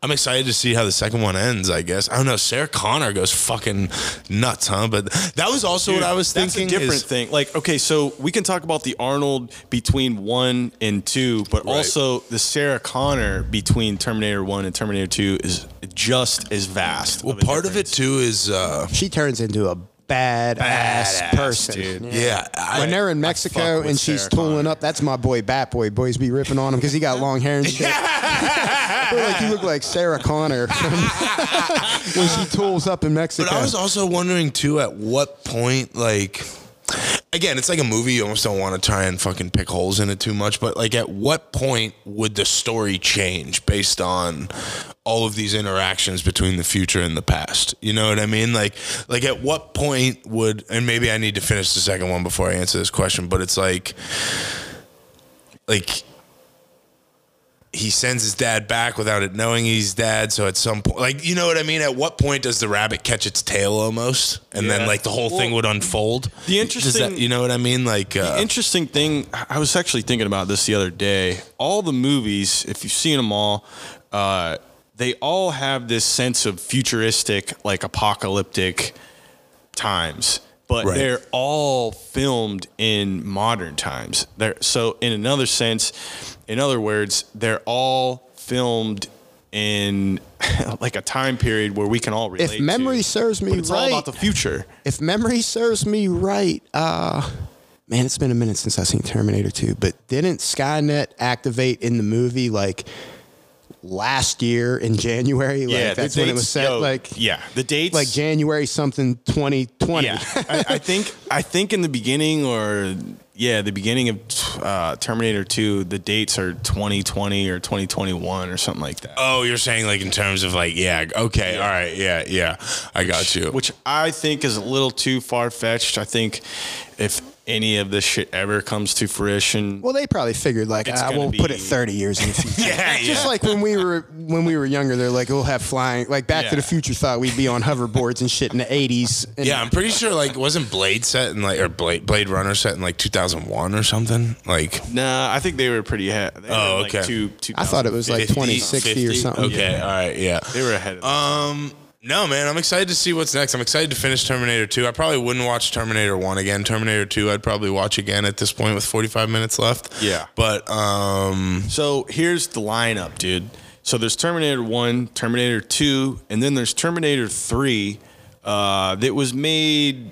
I'm excited to see how the second one ends. I guess I don't know. Sarah Connor goes fucking nuts, huh? But that was also what I was That's thinking. a different is- thing. Like, okay, so we can talk about the Arnold between one and two, but Right. also the Sarah Connor between Terminator One and Terminator Two is just as vast. Well, of a part of it too is uh, She turns into a bad ass Badass, person. dude. yeah. I, when they're in Mexico and she's Sarah tooling Connor. up, that's my boy Bat Boy. Boys be ripping on him because he got long hair and shit. Like you look like Sarah Connor when she tools up in Mexico. But I was also wondering too, at what point, like, again, it's like a movie. You almost don't want to try and fucking pick holes in it too much. But like, at what point would the story change based on all of these interactions between the future and the past? You know what I mean? Like, like at what point would? And maybe I need to finish the second one before I answer this question. But it's like, like he sends his dad back without it knowing he's dad. So at some point, like, you know what I mean? At what point does the rabbit catch its tail almost? And then, like, the whole thing would unfold? the Does that- interesting- you know what I mean? Like, uh, The interesting thing, I was actually thinking about this the other day. All the movies, if you've seen them all, uh, they all have this sense of futuristic, like apocalyptic times, but Right. they're all filmed in modern times. They're, so, in another sense, in other words, they're all filmed in like a time period where we can all relate. if memory to. serves me But it's all about the future. if memory serves me right, uh, man, it's been a minute since I've seen Terminator 2, but didn't Skynet activate in the movie like last year in January? Like yeah, the that's when it was set. yo, like yeah, the dates like January something 2020. Yeah, I, I think I think in the beginning or yeah, the beginning of uh, Terminator Two, the dates are 2020 or 2021 or something like that. oh, you're saying, like, in terms of, like, yeah, okay, all right, yeah, yeah, I got you. Which I think is a little too far fetched. I think if any of this shit ever comes to fruition, Well, they probably figured like It's ah, gonna we'll put be- it 30 years in the future. Yeah, Just yeah. like when we were when we were younger, they're like we'll have flying. Like Back to the Yeah. Future thought we'd be on hoverboards and shit in the 80s. And Yeah, I'm pretty sure, like, wasn't Blade set in, like, or Blade, Blade Runner set in, like, 2001 or something? Like, nah, I think they were pretty ahead. They Oh, were like okay. two, I thought it was like 50, 2060 or 50? something. Okay, all right, yeah. They were ahead. Of Um, no, man, I'm excited to see what's next. I'm excited to finish Terminator 2. I probably wouldn't watch Terminator 1 again. Terminator 2, I'd probably watch again at this point with 45 minutes left. Yeah. But, um, So here's the lineup, dude. So there's Terminator 1, Terminator 2, and then there's Terminator 3 uh, that was made,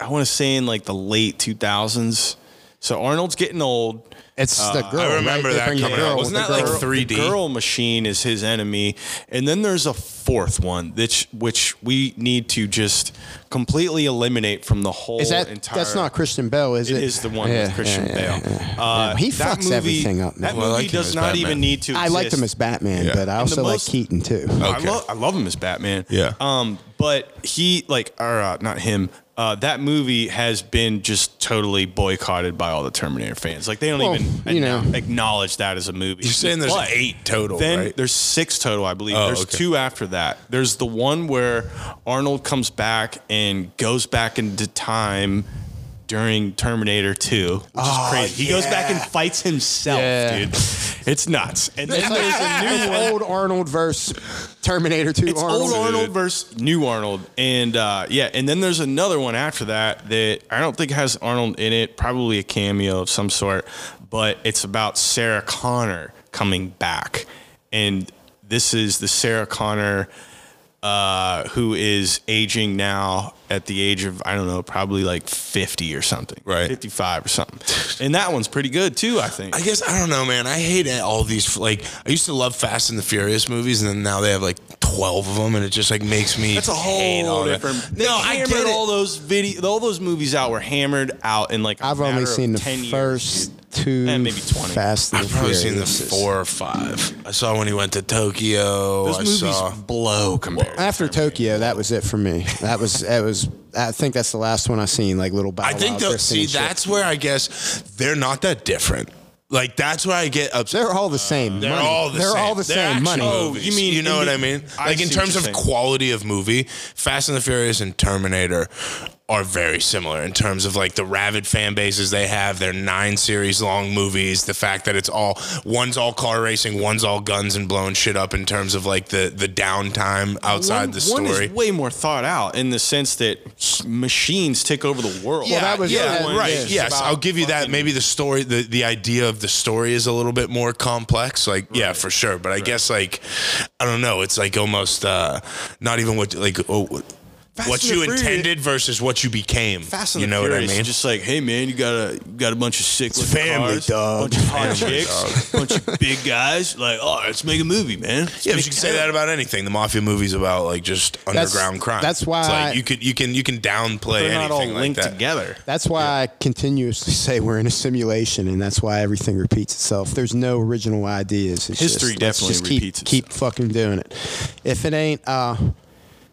I want to say in like the late 2000s. So Arnold's getting old. It's the girl. I remember right? That coming girl out. Wasn't the that like 3D? The girl machine is his enemy. And then there's a fourth one, which which we need to just completely eliminate from the whole Is that entire. that's not Christian Bale, is it? It is the one Yeah, with Christian yeah, Bale. yeah, yeah. Uh, He that fucks everything up, man. That Well, I movie like does not Batman. even need to. I liked him as Batman, Yeah. but I also the like Keaton too. I, lo- I love him as Batman. Yeah. Um, but he like, or uh, not him. Uh, that movie has been just totally boycotted by all the Terminator fans. Like they don't Well, even you know. acknowledge that as a movie. You're saying there's But eight total, Then right? there's six total, I believe. Oh, there's okay. two after that. There's the one where Arnold comes back and goes back into time during Terminator 2, which Oh, is crazy. He goes back and fights himself, Yeah. dude. It's nuts. And then It's, there's a new it's old Arnold versus Terminator 2 It's Arnold. old Arnold versus new Arnold, and uh, yeah, and then there's another one after that that I don't think has Arnold in it. Probably a cameo of some sort, but it's about Sarah Connor coming back, and this is the Sarah Connor uh, who is aging now at the age of I don't know, probably like 50 or something, Right. 55 or something, and that one's pretty good too. I think. I guess I don't know, man. I hate all these. Like, I used to love Fast and the Furious movies, and then now they have like twelve of them, and it just like makes me. That's a hate all whole that. different. No, I hammered get it. all those video, all those movies out were hammered out in like. i I've only seen the 10 years, first dude. two and maybe 20. Fast I've the probably seen the four or five. I saw when he went to Tokyo. Those I movies saw. blow compared. to After Terminator. Tokyo, that was it for me. That was it was. I think that's the last one I seen. Like little. Bow I think though. See, and shit. that's where I guess they're not that different. Like that's where I get upset. They're all the uh, same. They're money. all the same. They're same. all the They're same money. Oh, movies. you mean you know what I mean? I Like in see what terms you're of saying. quality of movie, Fast and the Furious and Terminator are very similar in terms of like the rabid fan bases they have. They're nine series long movies. The fact that it's all one's all car racing, one's all guns and blowing shit up in terms of like the the downtime outside one, the story. One is way more thought out in the sense that machines take over the world. Yeah, that was- yeah, that was- right. it's Yes, I'll give you that. Maybe the story, the, the idea of the story is a little bit more complex. Like, yeah, for sure. But I guess like, I don't know. It's like almost uh, not even what like oh, Fast what you the Furious- intended versus what you became. Fast and you know what I Furious, mean? Just like, hey man, you got a you got a bunch of sick looking family, cars, dog. bunch of hot Family, chicks, bunch of big guys. Like, oh, let's make a movie, man. Let's yeah, but you can it say that about anything. The mafia movies about like just underground crime. that's why it's I- like you could you can you can downplay They're not all anything like linked that. together. That's why I continuously say we're in a simulation, and that's why everything repeats itself. There's no original ideas. It's History just, let's definitely just keep, repeats Keep fucking doing it. If it ain't, uh,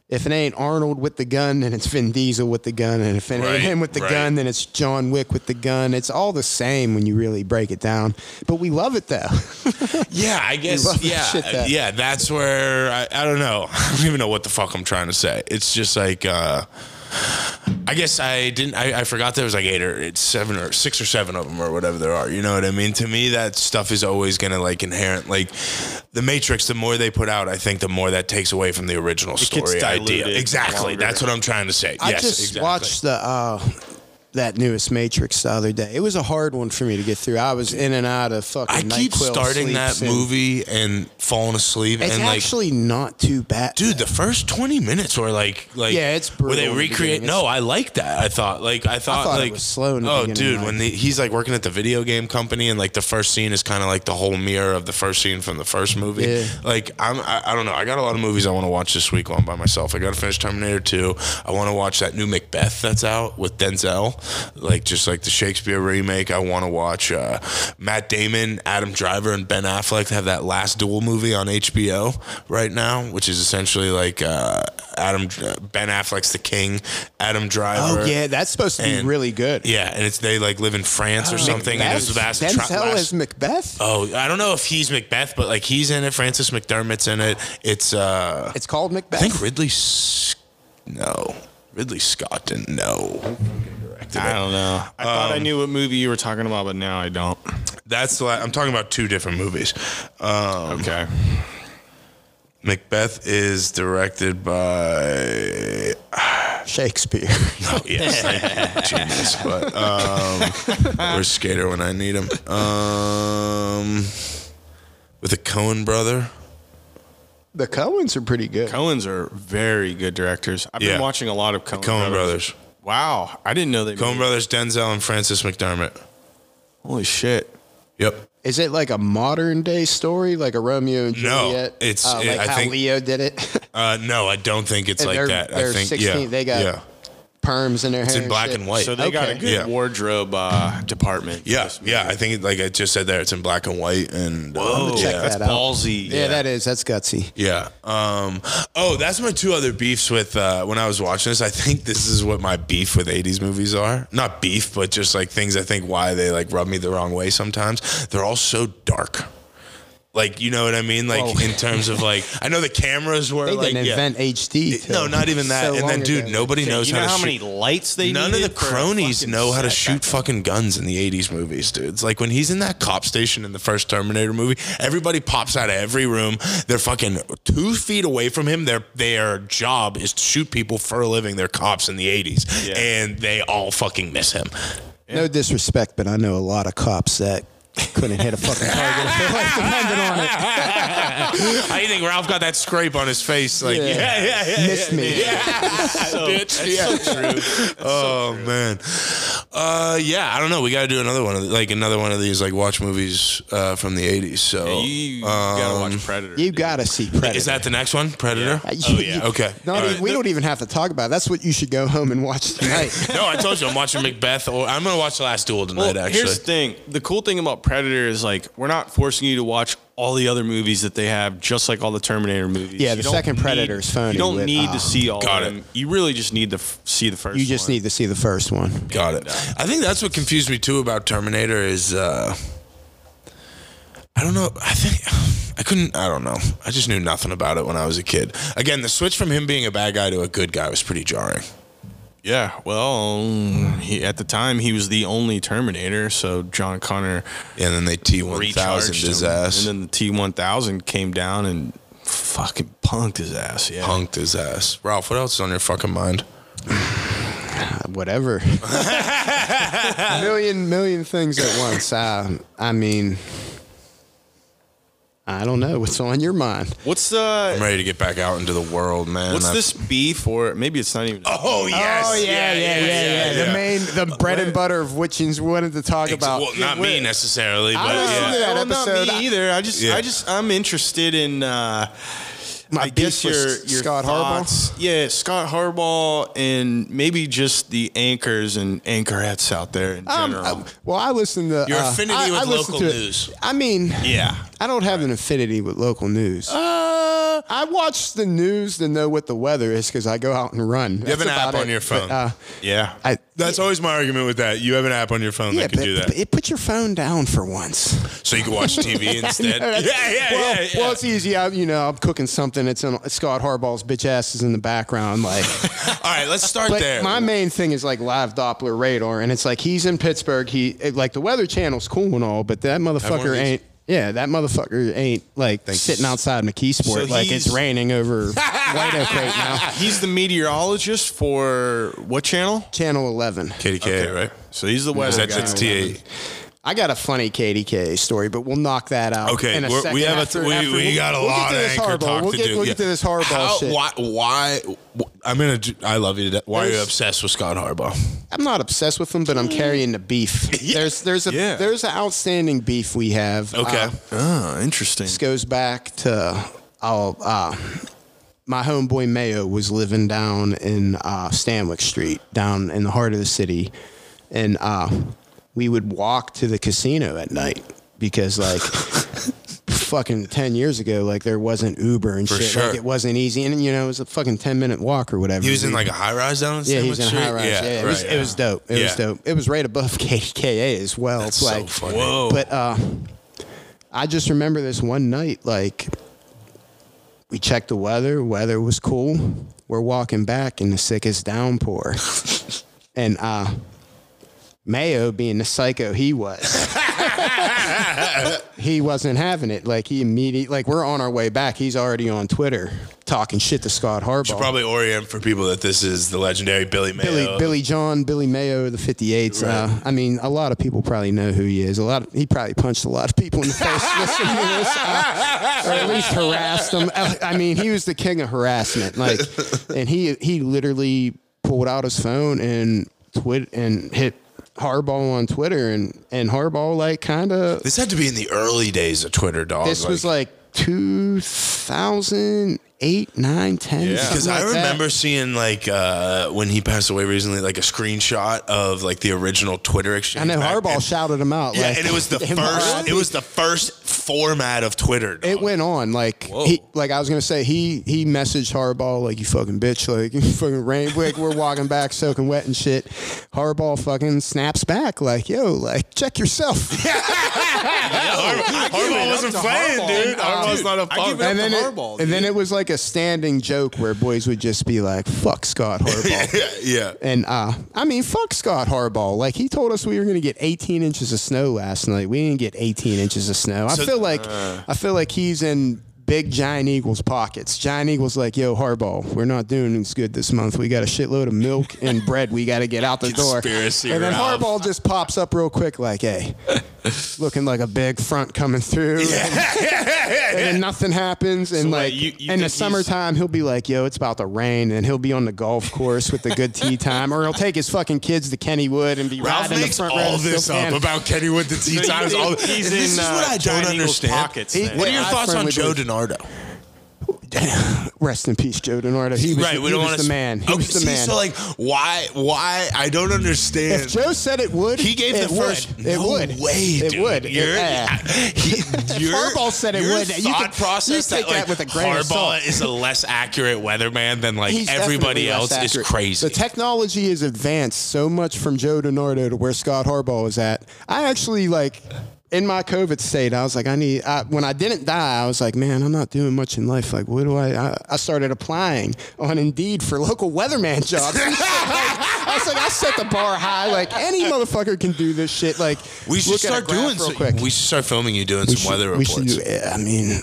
if it ain't Arnold with the gun, then it's Vin Diesel with the gun, and if it Right, ain't him with the right. gun, then it's John Wick with the gun. It's all the same when you really break it down. But we love it though. Yeah, I guess. Yeah, that- yeah. That's where I, I don't know. I don't even know what the fuck I'm trying to say. It's just like. uh I guess I didn't. I, I forgot there was like eight or it's seven or six or seven of them or whatever there are. You know what I mean? To me, that stuff is always gonna like inherent. Like the Matrix, the more they put out, I think the more that takes away from the original gets story idea. Exactly. longer. That's what I'm trying to say. I yes, just exactly. watched the uh, that newest Matrix the other day. It was a hard one for me to get through. I was in and out of fucking. I keep NyQuil starting that and- movie and falling asleep It's and like actually not too bad, Dude, the first twenty minutes were like, like Yeah, it's where brutal they in the recreate. No, I like that. I thought, like, I thought, thought it like, was slow oh, dude, like- when the, he's like working at the video game company, and like the first scene is kind of like the whole mirror of the first scene from the first movie. Yeah. Like, I'm, I, I don't know. I got a lot of movies I want to watch this week I'm by myself. I got to finish Terminator Two. I want to watch that new Macbeth that's out with Denzel, like just like the Shakespeare remake. I want to watch uh, Matt Damon, Adam Driver, and Ben Affleck have that last duel movie on HBO right now, which is essentially like uh, Adam Ben Affleck's the king, Adam Driver. Oh yeah, that's supposed to be really good. Yeah, and it's they like live in France or something, and Macbeth? it's last, Denzel tra- last- as Macbeth. Oh, I don't know if he's Macbeth, but like he's in it. Francis McDermott's in it. It's uh, It's called Macbeth. I think Ridley. No, Ridley Scott didn't know. I don't know. I thought I knew what movie you were talking about, but now I don't. That's the. La- I'm talking about two different movies. Um, Okay. Macbeth is directed by. Shakespeare. Oh yes, thank you, genius. But um, where's Skater when I need him? Um, with the Coen brother. the Coens are pretty good. Coen's are very good directors. I've been watching a lot of Coen, Coen brothers. Wow, I didn't know they. Made- brothers, Denzel and Francis McDermott. Holy shit! Yep. Is it like a modern day story, like a Romeo and Juliet? No, it's- uh, like I how think- Leo did it. Uh, no, I don't think it's And like that. They're I think 16. yeah, They got yeah. Perms in their It's hair. It's in black shit. and white. So they got a good Yeah. wardrobe uh, department. for yeah, yeah. I think like I just said there, it's in black and white and uh, Whoa, check yeah. that's out. ballsy. Yeah, that is. That's gutsy. Yeah. Um, oh, that's my two other beefs with uh, when I was watching this. I think this is what my beef with 80s movies are. Not beef, but just like things I think why they like rub me the wrong way sometimes. They're all so dark. Like, you know what I mean? Like, Whoa. in terms of like, I know the cameras were They like, didn't yeah. invent HD. till No, not even that. so and then, dude, nobody knows you how know to how shoot. many lights they None of the needed for a cronies know how to shoot fucking guns in the 80s movies, dude. It's like when he's in that cop station in the first Terminator movie, everybody pops out of every room. They're fucking two feet away from him. Their their job is to shoot people for a living. They're cops in the 80s. Yeah. And they all fucking miss him. No disrespect, but I know a lot of cops that couldn't hit a fucking target if their life depended on it. How you think Ralph got that scrape on his face? Like, Yeah. yeah, yeah, yeah. Missed me. bitch. Yeah. oh man. Uh, yeah. I don't know. We got to do another one of like another one of these like watch movies uh, from the '80s. So Yeah, you gotta watch Predator. You gotta see Predator. is that the next one, Predator? Uh, Oh yeah. you- Okay. Not even- right. we don't even have to talk about. it. That's what you should go home and watch tonight. No, I told you I'm watching Macbeth, or I'm gonna watch the last duel tonight. Well, actually, here's the thing. The cool thing about Predator is like we're not forcing you to watch all the other movies that they have, just like all the Terminator movies. Yeah, the second need- Predator's phony You don't with, need uh, to see all Got of it. them. You really just need to f- see the first. you just one. need to see the first one. got it. I think that's what confused me too about Terminator is. uh I don't know. I think I couldn't. I don't know. I just knew nothing about it when I was a kid. Again, the switch from him being a bad guy to a good guy was pretty jarring. Yeah, well, he, at the time he was the only Terminator, so John Connor And then they T one thousand recharged his him, ass, and then the T one thousand came down and fucking punked his ass. Yeah, punked his ass. Ralph, what else is on your fucking mind? Whatever. million million things at once. Uh, I mean, I don't know what's on your mind. What's uh? I'm ready to get back out into the world, man. what's I've- this beef or maybe it's not even. Oh yes. oh yeah, yeah, yeah, yeah. yeah. The main, the bread and butter of which we wanted to talk Ex- about. well, not me necessarily, but I listened yeah. to that well, not me either. I just, Yeah. I just, I'm interested in. Uh, My I guess your your Scott thoughts. Yeah, Scott Harbaugh, and maybe just the anchors and anchorettes out there in Um, general. uh, well, I listen to Your uh, affinity I- with I listen local to it. news. I mean, yeah, I don't have an affinity with local news. Uh, I watch the news to know what the weather is because I go out and run. You have an app on your phone. uh, yeah. I, That's always my argument with that. You have an app on your phone yeah, that can but, do that, it put your phone down for once. so you can watch TV instead. No, yeah, yeah, well, yeah, yeah. well, it's easy. I, you know, I'm cooking something. It's in, Scott Harbaugh's bitch ass is in the background. Like, All right, let's start but there. my main thing is like live Doppler radar, and it's like he's in Pittsburgh. He it- like the Weather Channel's cool and all, but that motherfucker ain't. Yeah, that motherfucker ain't like Thank you. sitting outside McKeesport So like he's- it's raining over White Oak right now. He's the meteorologist for what channel? Channel 11. KDK, right? So he's the weather That's guy. it's T8. I got a funny KDK story, but we'll knock that out. Okay, in a second we have after- a we, after- we we'll- got a we'll lot of anchor talk We'll to get, do. We'll Yeah. get to this Harbaugh How, shit. Why? Why? I'm gonna. I love you. Why are you obsessed with Scott Harbaugh? I'm not obsessed with him, but I'm carrying the beef. yeah. There's there's a Yeah. there's an outstanding beef we have. Okay. Uh, Oh, interesting. this goes back to uh, uh, my homeboy Mayo was living down in uh, Stanwix Street, down in the heart of the city, and uh, we would walk to the casino at night because like. fucking 10 years ago like there wasn't uber and For shit sure. like it wasn't easy and you know it was a fucking 10 minute walk or whatever He was in like a high rise down in yeah, he was in a high rise. Yeah, it, was, right, it was dope. It was dope. It was right above KKA as well. That's It's so funny. Whoa. but uh, I just remember this one night, like we checked the weather. Weather was cool. We're walking back in the sickest downpour, and uh, Mayo, being the psycho he was. he wasn't having it. Like he immediately, like we're on our way back. He's already on Twitter talking shit to Scott Harbaugh. Should probably orient for people that this is the legendary Billy Mayo. Billy Billy John, Billy Mayo, the 58s. Uh, I mean, a lot of people probably know who he is. A lot. Of, he probably punched a lot of people in the face listening to this, uh, or at least harassed them. Uh, I mean, he was the king of harassment. Like, and he he literally pulled out his phone and twit and hit Harbaugh on Twitter, and and Harbaugh like kind of. This had to be in the early days of Twitter, dog. This was like 2008, 9, 10. Yeah. Because something I like that. remember seeing like uh, when he passed away recently, like a screenshot of like the original Twitter exchange. I know back- Harbaugh and- shouted him out. Yeah, like, and it was the first. right?" It was the first format of Twitter. dog. It went on like he, like I was gonna say he he messaged Harbaugh like you fucking bitch like you fucking rain like we're walking back soaking wet and shit. Harbaugh fucking snaps back like yo like check yourself. yeah, Harbaugh wasn't playing, dude. Harbaugh's not a I give it and then it, Harbaugh, and then it was like a standing joke where boys would just be like fuck Scott Harbaugh. yeah, yeah. And uh, I mean, fuck Scott Harbaugh. Like he told us we were going to get 18 inches of snow last night. We didn't get 18 inches of snow. I feel like I feel like he's in big Giant Eagles pockets. Giant Eagles like, yo, Harbaugh, we're not doing as good this month. We got a shitload of milk and bread. We got to get out the door. Conspiracy, and then Ralph. Harbaugh just pops up real quick, like, hey, looking like a big front coming through. Yeah. and then nothing happens. And So, like you- you in the summertime, he'll be like, "Yo, it's about to rain," and he'll be on the golf course with the good tee time, or he'll take his fucking kids to Kennywood and be Ralph riding in the front all and this up about Kennywood the tee So times. All, he's this in, is uh, what I don't Giant understand. pockets He- What are your I thoughts on Joe believe- DeNardo? Rest in peace, Joe DeNardo. He was, right, the, we he don't was want the to. man. He okay, was the see, man. So like, why? Why? I don't understand. if Joe said it would, he gave it the would. first. It no would. way, It dude. would. Your, Yeah. he, your, Harbaugh said it would. You Thought could- process you take that, like, that with a grain of Harbaugh salt. is a less accurate weatherman than like He's everybody else is crazy. The technology has advanced so much from Joe DeNardo to where Scott Harbaugh is at. I actually like in my COVID state, I was like, I need. I, when I didn't die, I was like, man, I'm not doing much in life. Like, what do I? I, I started applying on Indeed for local weatherman jobs. I was like, I set the bar high. Like any motherfucker can do this shit. Like we should look at a start doing. real So, quick. we should start filming you doing We some weather we reports. should do. I mean,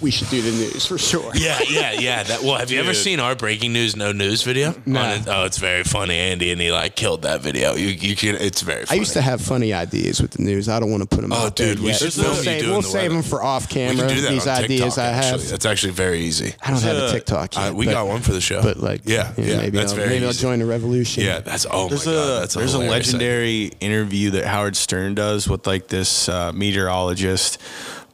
we should do the news for sure. Yeah, yeah, yeah. That, well, have you ever seen our breaking news no news video? No. On? Oh, it's very funny, Andy, and he like killed that video. You, you can. It's very. Funny. I used to have funny ideas with the news. I don't want to put them Oh, out there Oh, dude, we yet. should we'll film you save, doing we'll the save weather. them for off We camera. can do that These on ideas TikTok, I have. Actually. That's actually very easy. I don't have a TikTok yet. Uh, we but, got one for the show. but like, yeah, you know, yeah, maybe that's I'll, very maybe I'll join the revolution. Yeah, that's oh There's my god, a that's a there's a hilarious idea. legendary interview that Howard Stern does with like this uh, meteorologist.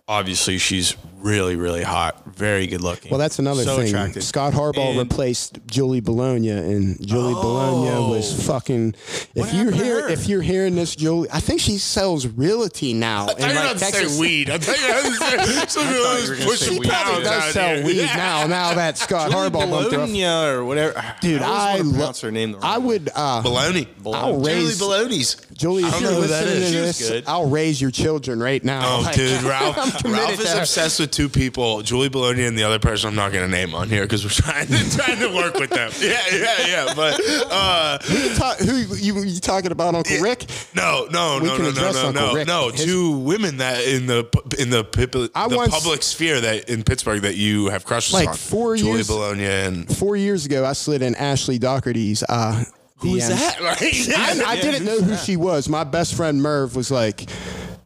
Obviously, she's really really hot, very good looking. Well, that's another so thing. Attractive. Scott Harbaugh And- replaced Julie Bologna, and Julie Bologna was fucking. If you're here, if you're hearing this, Julie, I think she sells realty now. I thought you were about to say weed. I thought you were about to say something thought was you were gonna say She weed. probably pounds does sell here. weed Yeah. now. Now that Scott Julie Harbaugh bumped her off. Bologna or whatever. Dude, I, I, always wanna her name the I would. Uh, Baloney. I'll Julie raise Baloney's. Julie. I If don't you're know who that listening is. to She was this, good. I'll raise your children right now. Oh, Like, dude, Ralph. Ralph is obsessed with two people, Julie Bologna and the other person I'm not going to name on here because we're trying to trying to work with them. Yeah, yeah, yeah. But uh, You talk- who you, you talking about, Uncle Rick? no, no, We no, can no, no, no, Uncle no, Rick. no. Two women that in the in the, I the once- public sphere that in Pittsburgh that you have crushes Like on. four Julie years- Bologna and Four years ago, I slid in Ashley Dougherty's. Uh, who is DMs. that? Right? I, I didn't know who she was. My best friend Merv was like,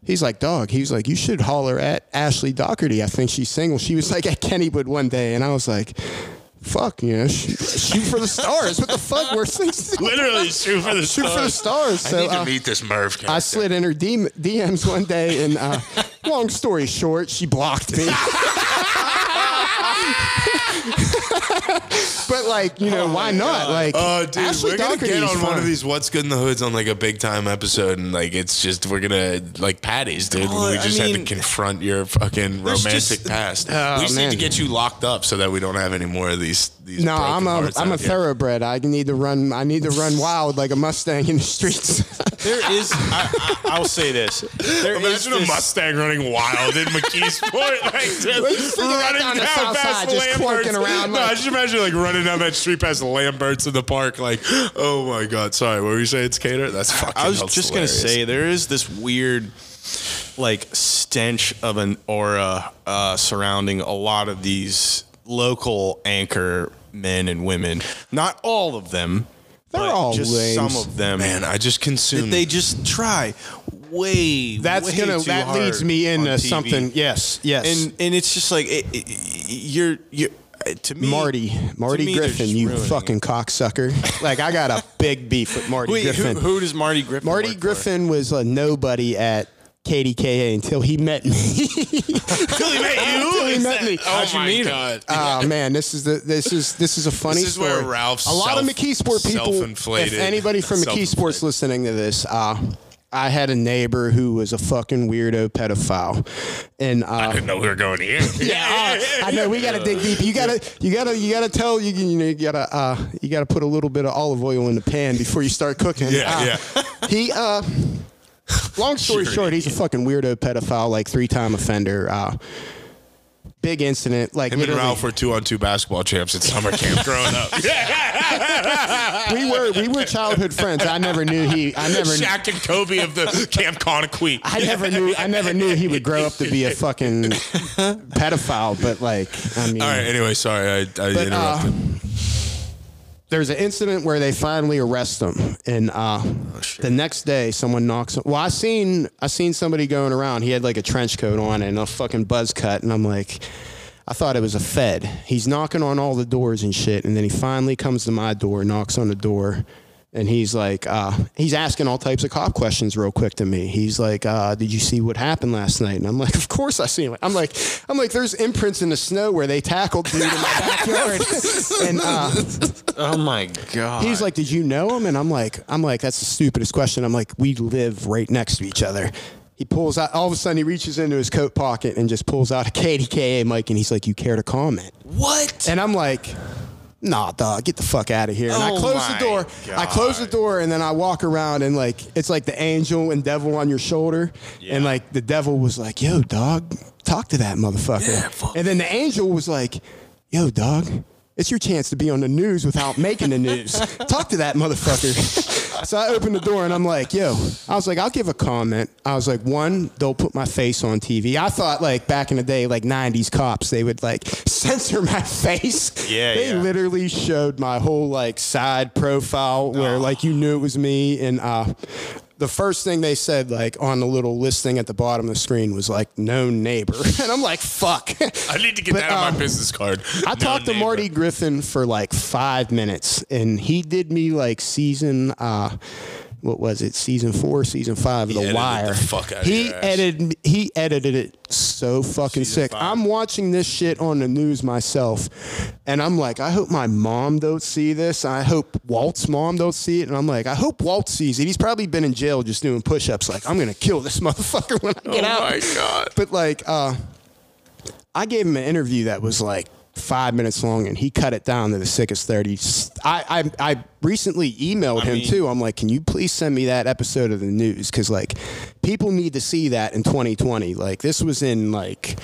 he's like, dog. He was like, you should holler at Ashley Dougherty. I think she's single. She was like at Kennywood one day, and I was like, fuck, you know, sh- shoot for the stars. What the fuck? We're things. Literally shoot for the Shoot for the stars. I need to uh, meet this Merv character. I slid in her DMs one day, and uh, long story short, she blocked me. But like, you know, oh why not? Like, Oh, dude, Ashley we're gonna Dougherty get is on one of these "What's Good in the Hoods" on like a big time episode, and like it's just we're gonna like patties, dude. Oh, we I just had mean, to confront your fucking romantic just- past. Oh, we just need to get you locked up so that we don't have any more of these. these No, I'm a hearts I'm a here. thoroughbred. I need to run. I need to run wild like a Mustang in the streets. There is. I, I, I'll say this. There is Imagine a this- Mustang running wild in McKeesport, like just Well, you figure that running down down, the south past side, just Lamberts. clunking around No, like- I just imagine like running down that street past Lamberts in the park, like, oh my god, sorry, what were you saying, Skater? That's fucking. I was just gonna say there is this weird, like stench of an aura uh, surrounding a lot of these local anchor men and women. Not all of them. They're but all just lames. some of them. man, I just that consumed. they just try way. That's way gonna too that hard leads me into TV. something. Yes, yes. and and it's just like it, it, you're you. To me, Marty, Marty me, Griffin, you ruining fucking cocksucker. like I got a big beef with Marty Wait, who, Griffin. who does Marty Griffin? Marty work for? Griffin was a nobody at KDKA until he met me. Until he met you. Until he met me. Oh How'd you my meet him? god. Oh man, this is the this is this is a funny This is story. where Ralph's a lot of self- McKeesport people. self-inflated- If anybody from McKeesport's listening to this, uh, I had a neighbor who was a fucking weirdo pedophile, and uh, I didn't know we were going here. yeah, uh, I know we gotta dig deep. You gotta, you gotta, you gotta tell you, you know, you gotta, uh, you gotta put a little bit of olive oil in the pan before you start cooking. Yeah, Uh, He, uh, long story short, he's a fucking weirdo pedophile, like three time offender. Uh, big incident, like Him and literally- Ralph were two on two basketball champs at summer camp growing up. we were we were childhood friends. I never knew he. I never. Shaq and Kobe of the Camp Kon-O-Kwee. I never knew. I never knew he would grow up to be a fucking pedophile. But like, I mean, All right. Anyway, sorry, I, I But, uh, interrupted. There's an incident where they finally arrest him, and uh, the next day someone knocks. Well, I seen I seen somebody going around. He had like a trench coat on and a fucking buzz cut, and I'm like. I thought it was a Fed. He's knocking on all the doors and shit, and then he finally comes to my door, knocks on the door, and he's like, uh, he's asking all types of cop questions real quick to me. He's like, uh, "Did you see what happened last night?" And I'm like, "Of course I seen it." I'm like, "I'm like, there's imprints in the snow where they tackled dude in my backyard," and uh, Oh my god. He's like, "Did you know him?" And I'm like, "I'm like, that's the stupidest question." I'm like, "We live right next to each other." He pulls out. All of a sudden, he reaches into his coat pocket and just pulls out a KDKA mic, and he's like, "You care to comment?" what? And I'm like, "Nah, dog, get the fuck out of here." And I Oh close the my door. I close the God. door, and then I walk around, and like, it's like the angel and devil on your shoulder, and like the devil was like, "Yo, dog, talk to that motherfucker," and then the angel was like, "Yo, dog." It's your chance to be on the news without making the news. Talk to that motherfucker. So I opened the door and I'm like, yo, I was like, I'll give a comment. I was like, one, they'll put my face on TV. I thought like back in the day, like 90s cops, they would like censor my face. Yeah, They yeah. literally showed my whole like side profile where like you knew it was me. And uh, the first thing they said like on the little listing at the bottom of the screen was like known neighbor. and I'm like, fuck. I need to get But, that on um, my business card. I talked to neighbor. Marty Griffin for like five minutes, and he did me like season. Uh, what was it? Season four, season five of The Wire. the he edited. He edited it so fucking sick. five. I'm watching this shit on the news myself, and I'm like, I hope my mom don't see this. I hope Walt's mom don't see it, and I'm like, I hope Walt sees it. He's probably been in jail just doing push-ups. Like, I'm gonna kill this motherfucker when I get Oh out. my God. But like, uh, I gave him an interview that was like five minutes long, and he cut it down to the sickest thirty. I I, I recently emailed him mean- too. I'm like, can you please send me that episode of the news? Because like, people need to see that in 2020. Like, this was in like.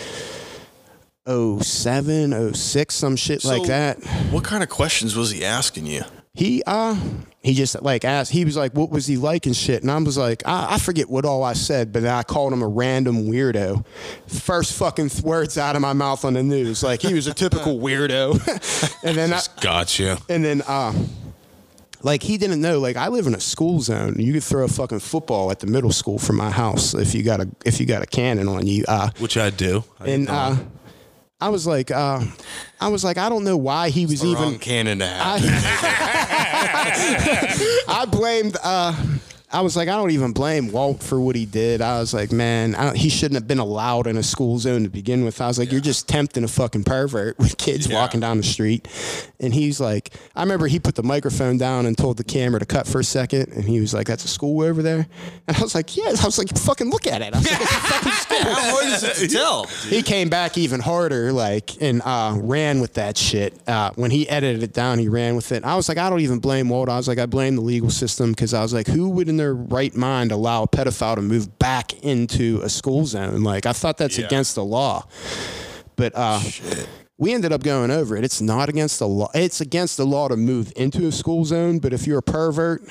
07, 06, some shit like that. What kind of questions was he asking you? He uh he just like asked he was like what was he like and shit? And I was like I, I forget what all I said but then I called him a random weirdo. First fucking th- words out of my mouth on the news. Like he was a typical weirdo. And then I, got Gotcha. and then uh like he didn't know like I live in a school zone. You could throw a fucking football at the middle school from my house if you got a if you got a cannon on you uh Which I do. I and uh I was like uh I was like I don't know why he was even wrong cannon to have. I blamed. Uh, I was like, I don't even blame Walt for what he did. I was like, man, I don't, he shouldn't have been allowed in a school zone to begin with. I was like, you're just tempting a fucking pervert with kids walking down the street. And he's like, I remember he put the microphone down and told the camera to cut for a second. And he was like, that's a school over there. And I was like, yeah. I was like, fucking look at it. I was like, it's a fucking school. How hard is it to tell? he came back even harder, like, and uh, ran with that shit. Uh, when he edited it down, he ran with it. I was like, I don't even blame Walt. I was like, I blame the legal system because I was like, who would in their right mind allow a pedophile to move back into a school zone? Like, I thought that's Yeah. against the law. But uh, we ended up going over it. It's not against the law. It's against the law to move into a school zone. But if you're a pervert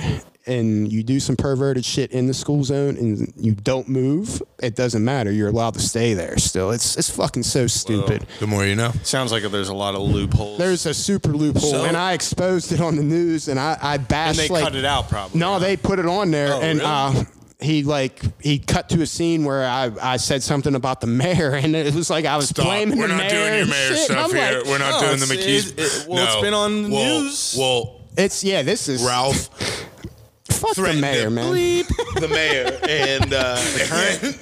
and you do some perverted shit in the school zone and you don't move, it doesn't matter. You're allowed to stay there still. It's it's fucking so stupid. the more you know. Sounds like there's a lot of loopholes. There's a super loophole, So- and I exposed it on the news, and I I and bashed they like cut it out probably. no, huh? they put it on there, Oh, and really? uh, he like he cut to a scene where I, I said something about the mayor and it was like I was Stop. blaming We're the mayor. We're not doing your mayor shit. Stuff here. like, We're not No, doing the it's- McKees. it- it- well, it's been on the well, news. Well, it's yeah, this is Ralph fuck the mayor, him. man. the mayor and uh,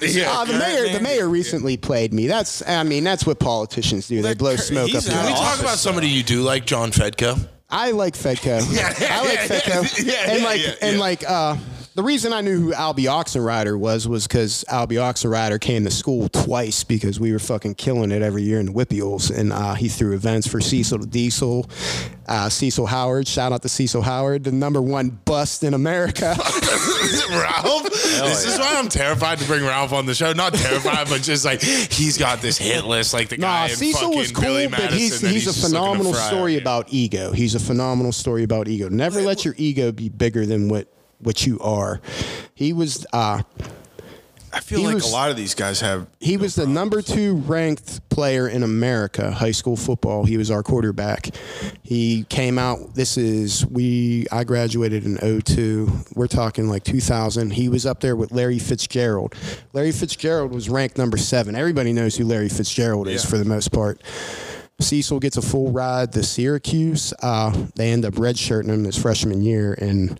yeah, Ah, the mayor, the mayor recently played me. That's, I mean, that's what politicians do. They blow smoke he's up. out Can we your talk about somebody you do like, John Fedko? I like Fedko. I like Fedko. yeah, and like, yeah, and like, uh, the reason I knew who Albie Oxenrider was was because Albie Oxenrider came to school twice because we were fucking killing it every year in the WPIALs, and uh, he threw events for Cecil the Diesel, uh, Cecil Howard. Shout out to Cecil Howard, the number one bust in America. Ralph. this is why I'm terrified to bring Ralph on the show. Not terrified, but just like he's got this hit list, like the guy Nah, in Cecil fucking was cool, Billy but Madison he's he's, a just looking to phenomenal story about ego. He's a phenomenal story about ego. Never let your ego be bigger than what what you are. He was uh I feel he like was- a lot of these guys have. he was the number two ranked player in America, high school football. He was our quarterback. He came out. This is we. I graduated in 02. We're talking like 2000. He was up there with Larry Fitzgerald. Larry Fitzgerald was ranked number seven. Everybody knows who Larry Fitzgerald is for the most part. Cecil gets a full ride to Syracuse. Uh, they end up redshirting him his freshman year, and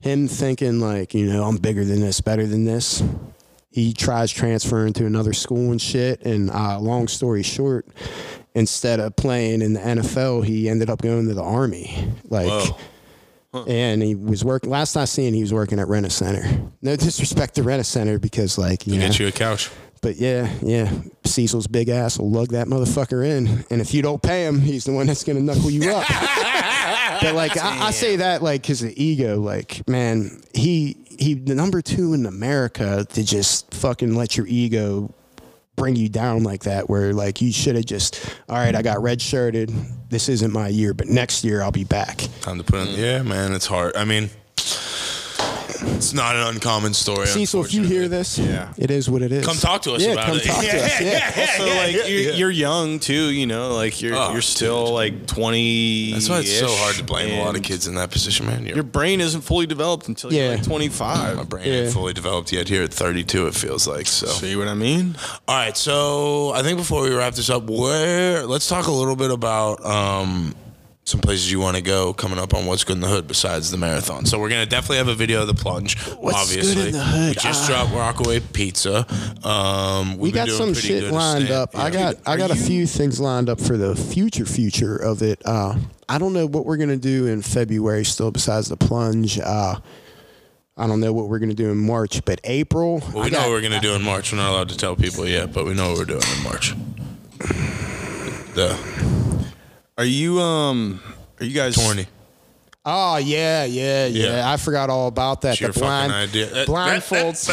him thinking like, you know, I'm bigger than this, better than this. He tries transferring to another school and shit. And uh, long story short, instead of playing in the NFL, he ended up going to the army. Like. And he was working. Last I seen, he was working at Rent-A-Center. No disrespect to Rent-A-Center because, like, you know, Get you a couch. But yeah, yeah, Cecil's big ass will lug that motherfucker in, and if you don't pay him, he's the one that's gonna knuckle you up. but like, I, I say that like because of ego. Like, man, he he the number two in America to just fucking let your ego bring you down like that where like you should have just all right i got red shirted this isn't my year but next year i'll be back Time to put in. Yeah, man, it's hard. I mean, it's not an uncommon story. cecil if you hear this Yeah. it is what it is Come talk to us yeah about come it. talk to us yeah Also, like you're, you're young too, you know, like you're Oh, you're still like twenty. That's why it's so hard to blame a lot of kids in that position, man. Your, Your brain isn't fully developed until Yeah. you're like twenty my brain Yeah. ain't fully developed yet. Here at 32, it feels like so. See what I mean? All right, so I think before we wrap this up, where let's talk a little bit about um, some places you want to go coming up on what's good in the hood besides the marathon. So we're gonna definitely have a video of the plunge. What's obviously, good in the hood? we just Ah. dropped Rockaway Pizza. Um, we got some shit lined stand- up. I yeah. got I are got a you- few things lined up for the future future of it. Uh, I don't know what we're gonna do in February still besides the plunge. Uh, I don't know what we're gonna do in March, but April. Well, I we know got- what we're gonna do in March. We're not allowed to tell people yet, but we know what we're doing in March. The Are you um? Are you guys Torny. Oh yeah, yeah, yeah, Yeah. I forgot all about that. It's your the blind, fucking idea. blindfolds.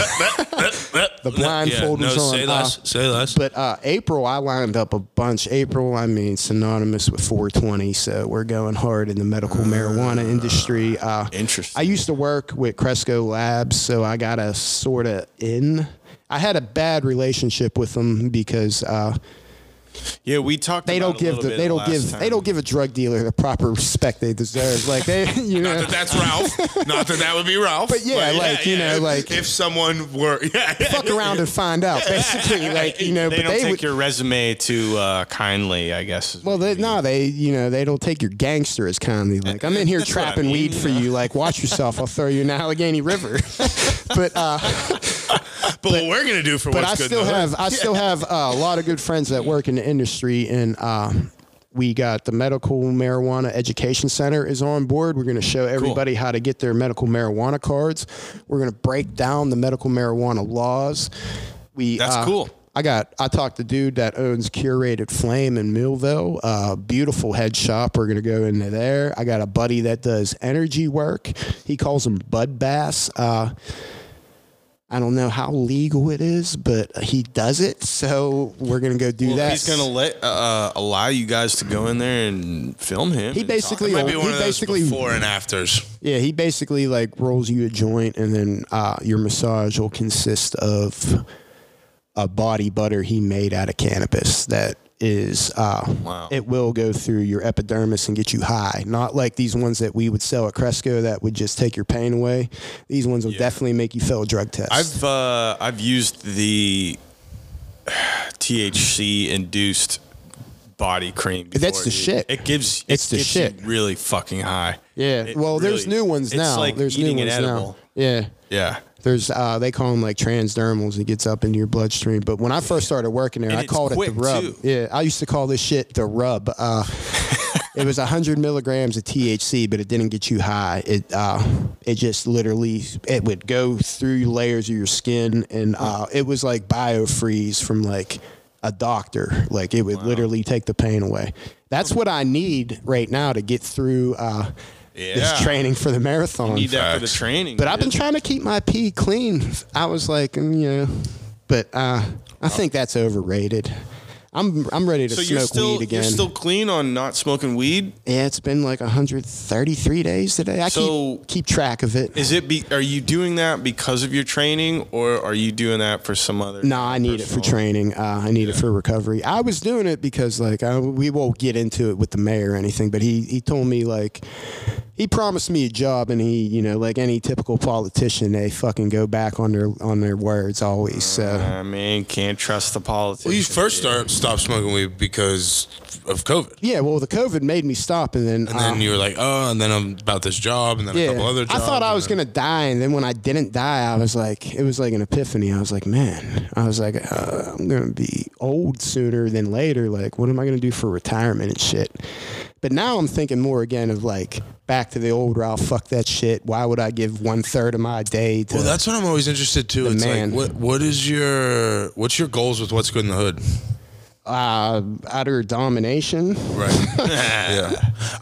the blindfold yeah, was on, Say uh, less. say less. But uh, April, I lined up a bunch. April, I mean, synonymous with 420. So we're going hard in the medical marijuana industry. Uh, Interesting. I used to work with Cresco Labs, so I got a sort of in. I had a bad relationship with them because uh, Yeah, we talked. they about don't it a give the, bit they don't last give time. they don't give a drug dealer the proper respect they deserve. Like they, you know, Not that that's Ralph. Not that that would be Ralph. But yeah, like, you know, like- if someone were, yeah, fuck around and find out. Basically, like you know, They but don't they take would. your resume too uh, kindly, I guess. Well, what they, you no, they you know they don't take your gangster as kindly. Like I'm in here That's what I trapping mean, weed for you. Like watch yourself. I'll throw you in the Allegheny River. but uh, But, what we're gonna do for but what's I good still have I still have uh, a lot of good friends that work in the industry, and uh, we got the medical marijuana education center is on board. We're going to show everybody how to get their medical marijuana cards. We're going to break down the medical marijuana laws. We That's uh, cool. I got. I talked to dude that owns Curated Flame in Millvale. Uh, beautiful head shop. We're gonna go into there. I got a buddy that does energy work. He calls them Bud Bass. Uh, I don't know how legal it is, but he does it. So we're gonna go do Well, that. He's gonna let uh, allow you guys to go in there and film him. He basically- might be one of those basically- before and afters. Yeah, he basically like rolls you a joint, and then uh, your massage will consist of a body butter he made out of cannabis that is uh, Wow. it will go through your epidermis and get you high. Not like these ones that we would sell at Cresco that would just take your pain away. These ones will definitely make you fail a drug test. I've uh, I've used the THC induced body cream. That's the dude. shit. It gives It's the gets shit. really fucking high. yeah. It well, there's new ones now. like there's new ones now. Yeah. Yeah. There's uh, they call them like transdermals. It gets up into your bloodstream. But when I first started working there, And I called it the rub. too. Yeah, I used to call this shit the rub. Uh, it was hundred milligrams of THC, but it didn't get you high. It uh, it just literally it would go through layers of your skin, and uh, it was like biofreeze from like a doctor. Like it would literally take the pain away. That's what I need right now to get through uh, Yeah. this training for the marathon. Need that for the training. But I've been trying to keep my pee clean. I was like, mm, you know, but uh, I think that's overrated. I'm I'm ready to So smoke you're still weed again. you're still clean on not smoking weed. yeah, it's been like 133 days today. I So- keep keep track of it. Is it? Be, are you doing that because of your training, or are you doing that for some other? No, I need it for training. Uh, I need it for recovery. I was doing it because, like, I, we won't get into it with the mayor or anything, but he, he told me, like, he promised me a job, and he, you know, like any typical politician, they fucking go back on their on their words always. So I mean, can't trust the politicians. Well, you first dude. start stopped smoking weed because of COVID, yeah, well, the COVID made me stop, and then and then uh, you were like, oh, and then I'm about this job, and then a couple other I thought I and was then- gonna die, and then when I didn't die, I was like, it was like an epiphany. I was like, man, I was like, uh, I'm gonna be old sooner than later. Like, what am I gonna do for retirement and shit? But now I'm thinking more again of like back to the old Ralph. Fuck that shit. Why would I give one third of my day to? Well, that's what I'm always interested too. The It's man. like, what what is your what's your goals with what's good in the hood? Uh, utter domination. Right. yeah.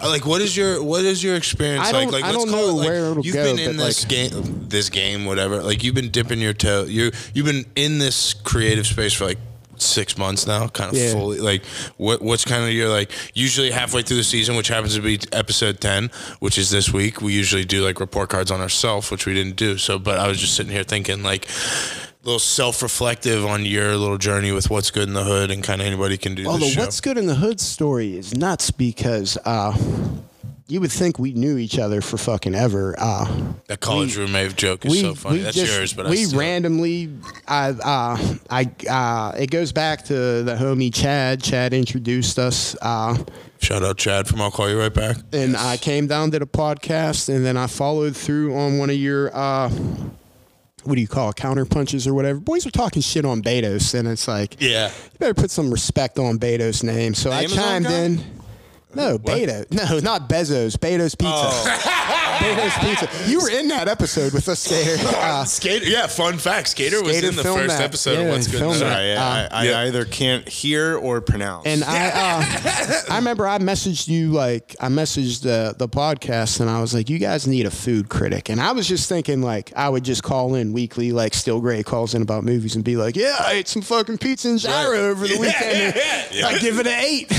Uh, Like, what is your what is your experience I like? Like, I let's don't call know it, like, where it'll you've go, been in this like- game, this game, whatever. Like, you've been dipping your toe. You you've been in this creative space for like six months now, kind of Yeah. fully. Like, what what's kind of your like? Usually halfway through the season, which happens to be episode ten, which is this week. We usually do like report cards on ourselves, which we didn't do. So, but I was just sitting here thinking like. Little self-reflective on your little journey with what's good in the hood, and kind of anybody can do Although this show. what's good in the hood story is nuts because uh, you would think we knew each other for fucking ever. Uh, That college roommate joke is so funny. That's yours, but we randomly, I, uh, I, uh, it goes back to the homie Chad. Chad introduced us, uh, shout out Chad from I'll call you right back. and I came down to the podcast, and then I followed through on one of your. What do you call it, counter punches or whatever? Boys were talking shit on Betos, and it's like, Yeah, you better put some respect on Beto's name. So I Amazon chimed guy? in. No, Beto. No, not Bezos. Beto's Pizza. Oh. Beto's Pizza. You were in that episode with us, Skater. Uh, Skater. Yeah, fun fact. Skater, was in the first that. episode Yeah, of What's Good. in that. Hood. Sorry, yeah, Uh, I, I yeah. either can't hear or pronounce. and I, uh, I remember I messaged you like I messaged the the podcast, and I was like, "You guys need a food critic." And I was just thinking like I would just call in weekly, like Still Gray calls in about movies, and be like, "Yeah, I ate some fucking pizza and gyro over the weekend. and I give it an eight.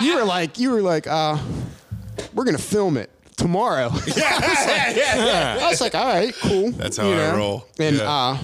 you were like, you were like, uh, we're gonna film it tomorrow. yeah yeah I was like, all right, cool. That's how I roll. And Yeah. uh,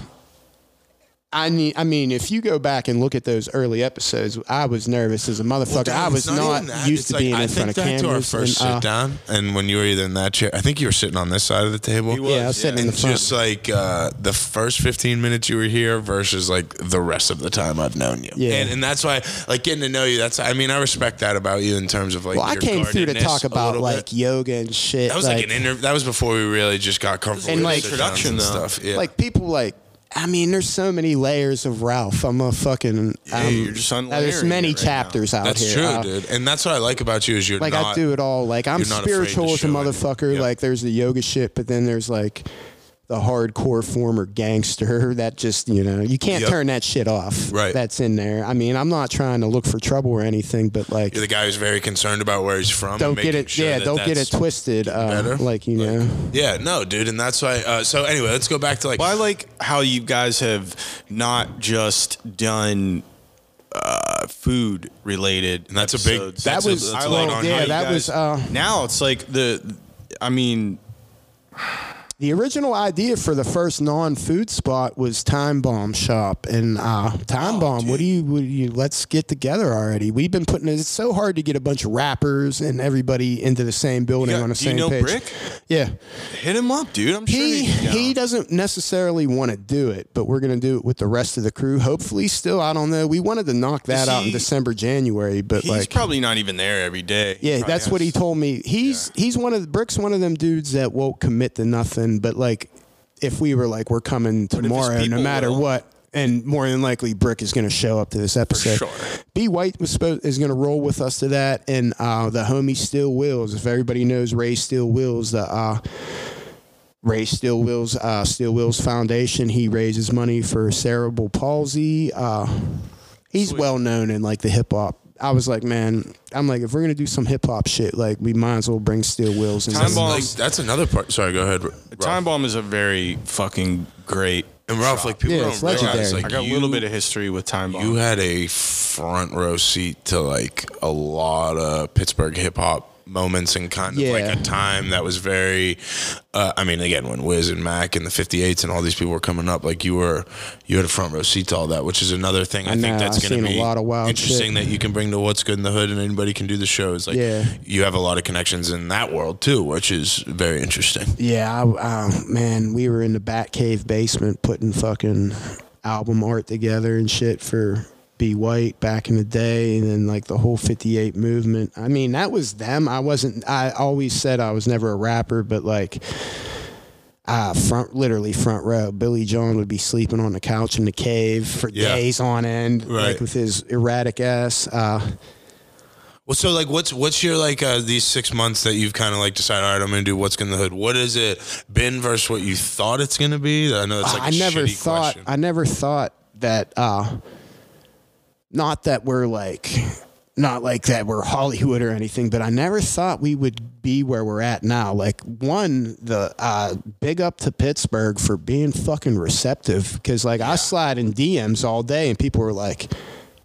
I need, I mean, if you go back and look at those early episodes, I was nervous as a motherfucker. Dude, I was even not used It's to like, being I in think front of back to our cameras. first and, uh, sit down, and when you were either in that chair, I think you were sitting on this side of the table. He was, yeah, I was sitting in the front. just like uh, the first 15 minutes you were here versus like the rest of the time I've known you. Yeah. And, and that's why, like, getting to know you, that's, I mean, I respect that about you in terms of like, well, I came through to talk about like bit. yoga and shit. That was like, an interview. That was before we really just got comfortable. And, with like- sit downs and Introduction, stuff. Yeah. like people like. I mean, there's so many layers of Ralph. I'm a fucking. Um, you're just uh, there's many right chapters out that's here. That's true, Uh, dude. And that's what I like about you is you're like not. I do it all. Like I'm you're not afraid to spiritual as a motherfucker. Yep. Like there's the yoga shit, but then there's like the hardcore former gangster that just you know you can't Yep. turn that shit off. Right. That's in there. I mean, I'm not trying to look for trouble or anything, but like You're the guy who's very concerned about where he's from. don't get it. sure yeah, that don't get it twisted. Uh, better. like you Like, know. Yeah, no, dude, and that's why. Uh, so anyway, let's go back to like. Well, I like how you guys have not just done uh, food related. And that's a big- episodes. That That's a- was that's I a like on yeah. That guys- was uh, now it's like the. I mean, the original idea for the first non-food spot was Time Bomb Shop, and uh, Oh, Time Bomb. What do you? What do you? Let's get together already. We've been putting. It's so hard to get a bunch of rappers and everybody into the same building Yeah, on the do you same know page. Brick? Yeah, Hit him up, dude. I'm sure he be down. he doesn't necessarily want to do it, but we're gonna do it with the rest of the crew. Hopefully, still I don't know. We wanted to knock that Is out in December, January, but He's like probably not even there every day. yeah, that's what he told me. He's he's one of the Brick's one of them dudes that won't commit to nothing. But like, if we were like, we're coming tomorrow, no matter will. what, and more than likely, Brick is going to show up to this episode. sure. B White was supposed is going to roll with us to that, and uh, the homie Steel Wills. If everybody knows Ray Steel Wills, the uh, Ray Steel Wills uh, Steel Wills Foundation, he raises money for cerebral palsy. Uh, he's well known in like the hip hop. I was like, man, I'm like, if we're gonna do some hip hop shit, like we might as well bring Steel Wills. And Time Bomb- Like, that's another part. Sorry, go ahead. Ralph. Time Bomb is a very fucking great. and Ralph, like people Yeah, don't it's realize, like I got you, a little bit of history with Time Bomb. You had a front row seat to like a lot of Pittsburgh hip hop moments and kind of like a time that was very. Uh, I mean, again, when Wiz and Mac and the 58s and all these people were coming up, like you were, you had a front row seat to all that, which is another thing I, I think know, that's going to seen a be lot of wild interesting shit. that you can bring to what's good in the hood and anybody can do the shows. Like Yeah. you have a lot of connections in that world too, which is very interesting. Yeah, I, uh, man, we were in the Batcave basement putting fucking album art together and shit for B White back in the day, and then like the whole '58 movement. I mean, that was them. I wasn't. I always said I was never a rapper, but like. Uh, front, literally front row. Billy John would be sleeping on the couch in the cave for Yeah. days on end, Right. like with his erratic ass. Uh, Well, so like, what's what's your like uh, these six months that you've kind of like decided, all right, I'm gonna do what's in the hood. What has it been versus what you thought it's gonna be? I know it's like I never thought question. I never thought that uh not that we're like not like that we're Hollywood or anything, but I never thought we would be where we're at now. Like one, the uh big up to Pittsburgh for being fucking receptive cuz like I slide in DMs all day and people were like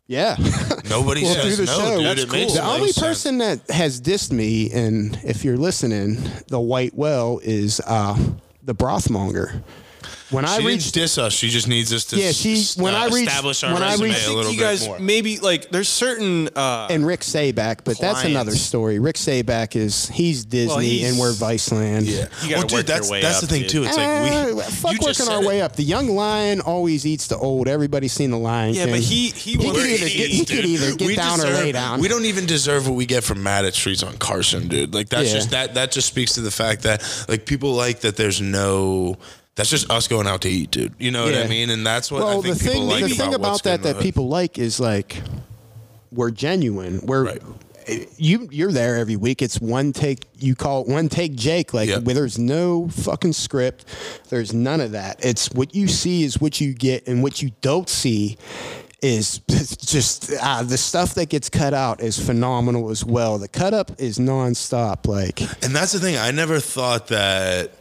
yeah. Nobody Well, says through the no, show, dude. that's It The only sense. person that has dissed me, and if you're listening, the white well is uh, the brothmonger. When I She reached didn't diss us. She just needs us to Yeah, she- s- when uh, I reached- establish our when I resume reached- a little you bit guys more. maybe like there's certain uh, and Rick Sebak, but that's another Clients. story. Rick Sebak is he's Disney he's- and we're Viceland. Yeah. You gotta well, work dude, that's your way that's up, the thing dude. too. It's like Uh, we fuck you just working said our it. way up. The young lion always eats the old. Everybody's seen the Lion Yeah, King. but he he He wants could either get- he could either get We down or lay down. We don't even deserve what we get from Mad at Streets on Carson, dude. Like that's Yeah. just that that just speaks to the fact that like people like that there's no that's just us going out to eat, dude. You know what I mean? And that's what well, I think the people thing, like the thing about, about what's good that in the that hood. people like is like we're genuine. We're Right. you you're there every week. It's one take. You call it one take Jake. Like Yeah. where there's no fucking script. There's none of that. It's what you see is what you get, and what you don't see is just uh, the stuff that gets cut out is phenomenal as well. The cut up is nonstop. Like And that's the thing. I never thought that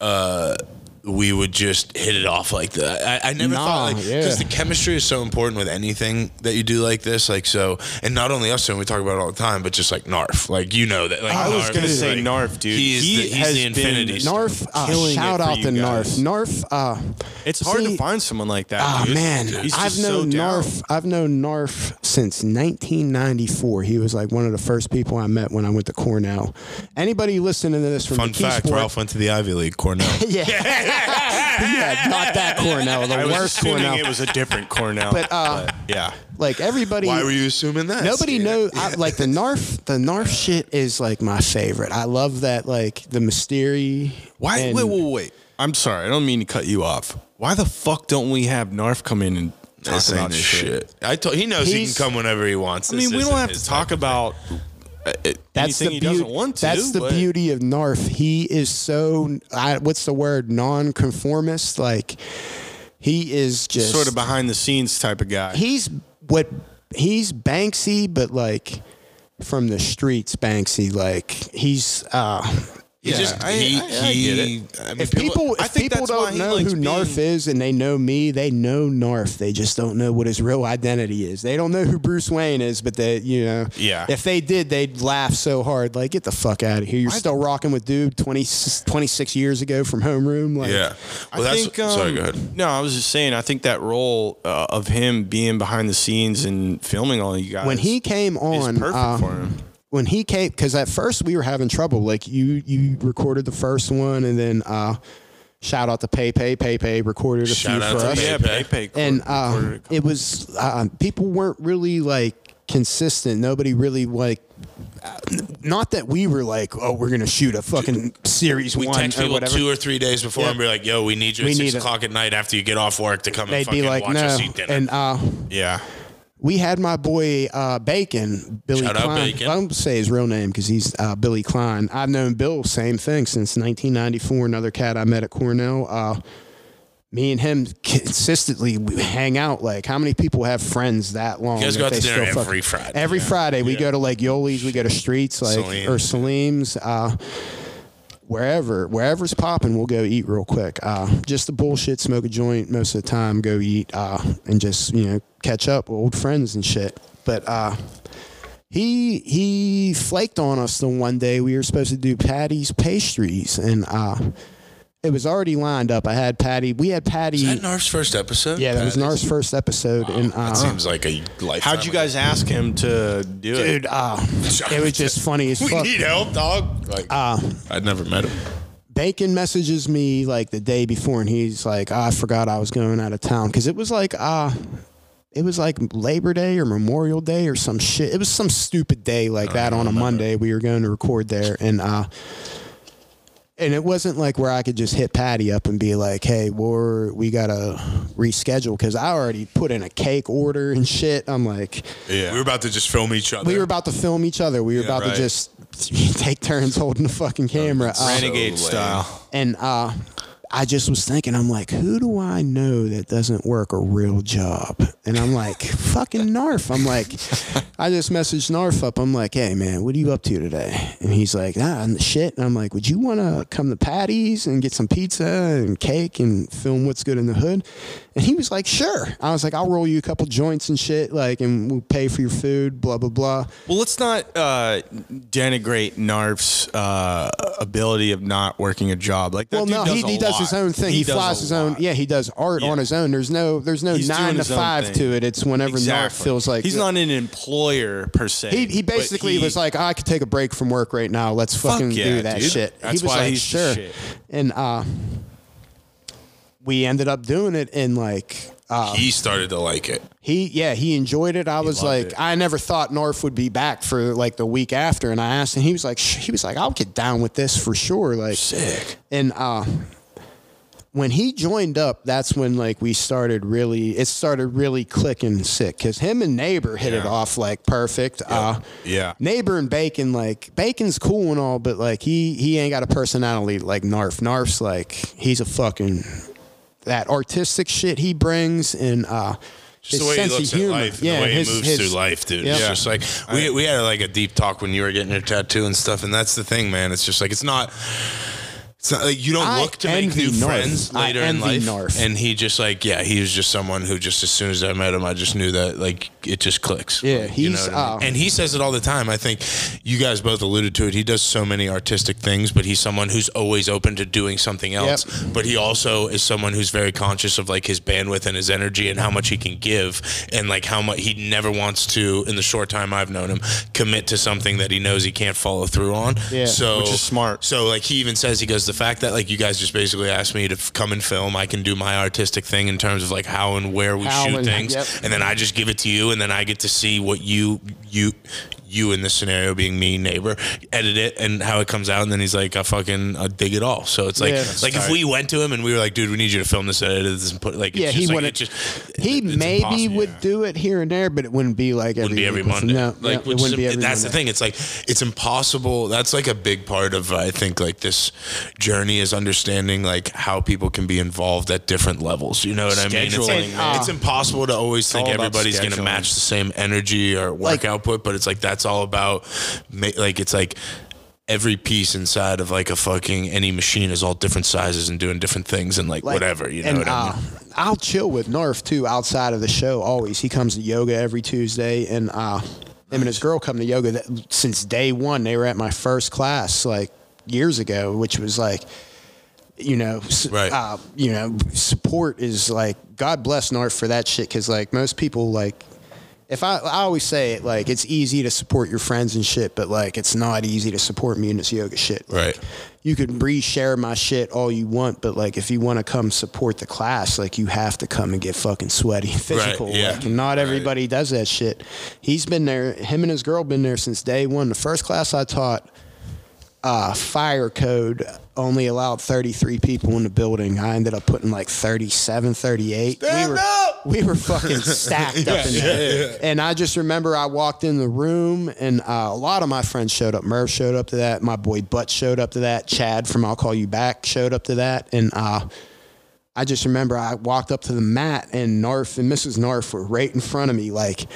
uh, we would just hit it off like that. I, I never Nah, thought like yeah. because the chemistry is so important with anything that you do like this. Like so, and not only us, and we talk about it all the time, but just like Narf. Like you know that. Like I was gonna say like, Narf, dude. He's He the, he's has the been infinity. stone. Narf, uh, killing shout out you to guys. Narf. Narf. Uh, It's hard see- to find someone like that. Ah dude. man, He's I've just so known down. Narf. I've known Narf since 1994. He was like one of the first people I met when I went to Cornell. Anybody listening to this from Fun the fact: Sport- Ralph went to the Ivy League, Cornell. yeah, yeah, not that Cornell, the I was worst assuming Cornell. it was a different Cornell. But, uh, yeah, like everybody. Why were you assuming that? Nobody Steve? knows. I, like the Narf, the Narf shit is like my favorite. I love that, like the mystery. why? and- wait, wait, wait. I'm sorry. I don't mean to cut you off. Why the fuck don't we have Narf come in and talk about this shit? shit. I told he knows he can come whenever he wants. I mean, This we don't have to talk about uh, uh, That's the he beauty. to. That's the but- beauty of Narf. He is so. I, what's the word? Non-conformist. Like he is just Sort of behind the scenes type of guy. He's what he's Banksy, but like from the streets, Banksy. Like he's. uh He just I- he I- I he. get it. I mean, If people, I if think people that's don't he know likes who Narf is and they know me, they know Narf. They just don't know what his real identity is. They don't know who Bruce Wayne is, but they, you know, Yeah. If they did, they'd laugh so hard, like, get the fuck out of here. You're still rocking with dude 20, 26 years ago from homeroom. Like, yeah. Well, I that's think, um, sorry. Go ahead. No, I was just saying. I think that role uh, of him being behind the scenes and filming all you guys When he came is on, perfect uh, for him. When he came because at first we were having trouble like you you recorded the first one and then uh shout out to Pepe Pepe recorded a Shout few out for to us Yeah, Pepe. Pepe and uh it was uh, people weren't really like consistent nobody really like uh, not that we were like oh we're gonna shoot a fucking series We one text or people whatever two or three days before Yeah. and be like, "Yo, we need you We at six need a- o'clock at night after you get off work to come and they'd fucking be like watch no us eat dinner." and uh yeah. We had my boy uh, Bacon, Billy Shout out Klein. Bacon. I don't say his real name because he's uh, Billy Klein. I've known Bill, same thing, since 1994. Another cat I met at Cornell. Uh, me and him consistently we hang out. Like, how many people have friends that long? You guys go out to dinner fuck- every Friday. Every Friday, we go to like Yoli's, we go to Streets, like Salim. or Salim's. Wherever wherever's popping, we'll go eat real quick. Uh, just the bullshit, smoke a joint most of the time, go eat, uh, and just you know catch up with old friends and shit. But uh, he he flaked on us the one day we were supposed to do Patty's pastries, and uh, it was already lined up. I had Patty. We had Patty. Is that Narf's first episode? yeah, that was Patty's? Nar's first episode, and uh, That seems like a lifetime. How'd you guys ask him to do it? dude, uh, it was just funny as fuck. We need help, dog. Like, Uh, I'd never met him. Bacon messages me like the day before, and he's like, "Ah, "I forgot I was going out of town because it was like, uh, it was like Labor Day or Memorial Day or some shit. It was some stupid day like that on a Monday. We were going to record there, and uh, and it wasn't like where I could just hit Patty up and be like, "Hey, we're we gotta reschedule," because I already put in a cake order and shit. I'm like, Yeah. We were about to just film each other. we were about to film each other. We were about right. to just take turns holding the fucking camera. Uh, Renegade So style. and uh, I just was thinking, I'm like, who do I know that doesn't work a real job? And I'm like, fucking Narf. I'm like, I just messaged Narf up. I'm like, hey man, what are you up to today? And he's like, ah, and shit. And I'm like, would you want to come to Patty's and get some pizza and cake and film what's good in the hood? And he was like, sure. I was like, I'll roll you a couple joints and shit, like, and we'll pay for your food, blah blah blah. Well, let's not uh, denigrate Narf's uh, ability of not working a job. Like that Well, no, he, a he does his own thing. He, does flies his own. lot. Yeah, he does art Yeah. on his own. There's no, there's no He's nine to five thing. to it. It's whenever Narf Exactly. feels like he's not an employer per se. He, he basically he- was like, I could take a break from work right now. Let's Fuck fucking yeah, do that dude. shit. That's he was why like, he's sure. And uh, we ended up doing it, and like, uh, he started to like it. he, yeah, he enjoyed it. I was like, it. I never thought North would be back for like the week after, and I asked, and he was like, he was like, I'll get down with this for sure. Like, Sick. and uh, when he joined up, that's when like we started really. It started really clicking sick because him and Neighbor hit it off like perfect. Uh, Yeah. Neighbor and Bacon, like Bacon's cool and all, but like he he ain't got a personality like Narf. Narf's like he's a fucking that artistic shit he brings and uh Just his the way he looks of humor. at life, yeah, the way his, he moves his- through life, dude. Yeah. It's just like we we had like a deep talk when you were getting your tattoo and stuff, and that's the thing, man. It's just like it's not. It's not like you don't I look to make new Narf. friends I later in life. Narf. And he just like, yeah, he was just someone who just as soon as I met him, I just knew that like it just clicks. Yeah, Like, you know he's, I mean? uh, and he says it all the time. I think you guys both alluded to it. He does so many artistic things, but he's someone who's always open to doing something else. But he also is someone who's very conscious of like his bandwidth and his energy and how much he can give, and like how much he never wants to, in the short time I've known him, commit to something that he knows he can't follow through on. Yeah, so which is smart. so like he even says he goes the fact that like you guys just basically asked me to f- come and film, I can do my artistic thing in terms of like how and where we How shoot and- things, yep. and then I just give it to you, and then I get to see what you you you in this scenario being me neighbor edit it and how it comes out, and then he's like I fucking I dig it all. So it's like Yeah. That's like if we went to him and we were like, dude, we need you to film this, edit this, and put like Yeah, just he like, wouldn't- it just He it's maybe impossible. would do it here and there, but it wouldn't be like every wouldn't be every week. Monday. No, like, yeah, which it is wouldn't a- be every that's the thing. It's like it's impossible. That's like a big part of I think like this journey is understanding like how people can be involved at different levels. You know what I mean? It's, like, Scheduling, man. it's impossible to always think everybody's going to match the same energy or work Like- output, but it's like that's all about like it's like every piece inside of like a fucking any machine is all different sizes and doing different things and like, Like, whatever. You know and, what I mean? uh, I'll chill with Narf too outside of the show. Always, he comes to yoga every Tuesday, and uh, him and his girl come to yoga that, since day one. They were at my first class like years ago, which was like, you know, Right. uh, you know, support is like God bless Narf for that shit because like most people like. If I, I always say it like it's easy to support your friends and shit, but like it's not easy to support me in this yoga shit. Like, Right. you can re-share my shit all you want, but like if you want to come support the class, like you have to come and get fucking sweaty physical. yeah. Like, and not Right. everybody does that shit. He's been there. Him and his girl been there since day one. The first class I taught, uh, fire code only allowed 33 people in the building. I ended up putting like 37, 38. we were, we were fucking stacked up in there. And I just remember I walked in the room and uh, a lot of my friends showed up. Merv showed up to that. My boy Butt showed up to that. Chad from I'll Call You Back showed up to that. And uh, I just remember I walked up to the mat and Narf and Mrs. Narf were right in front of me, like,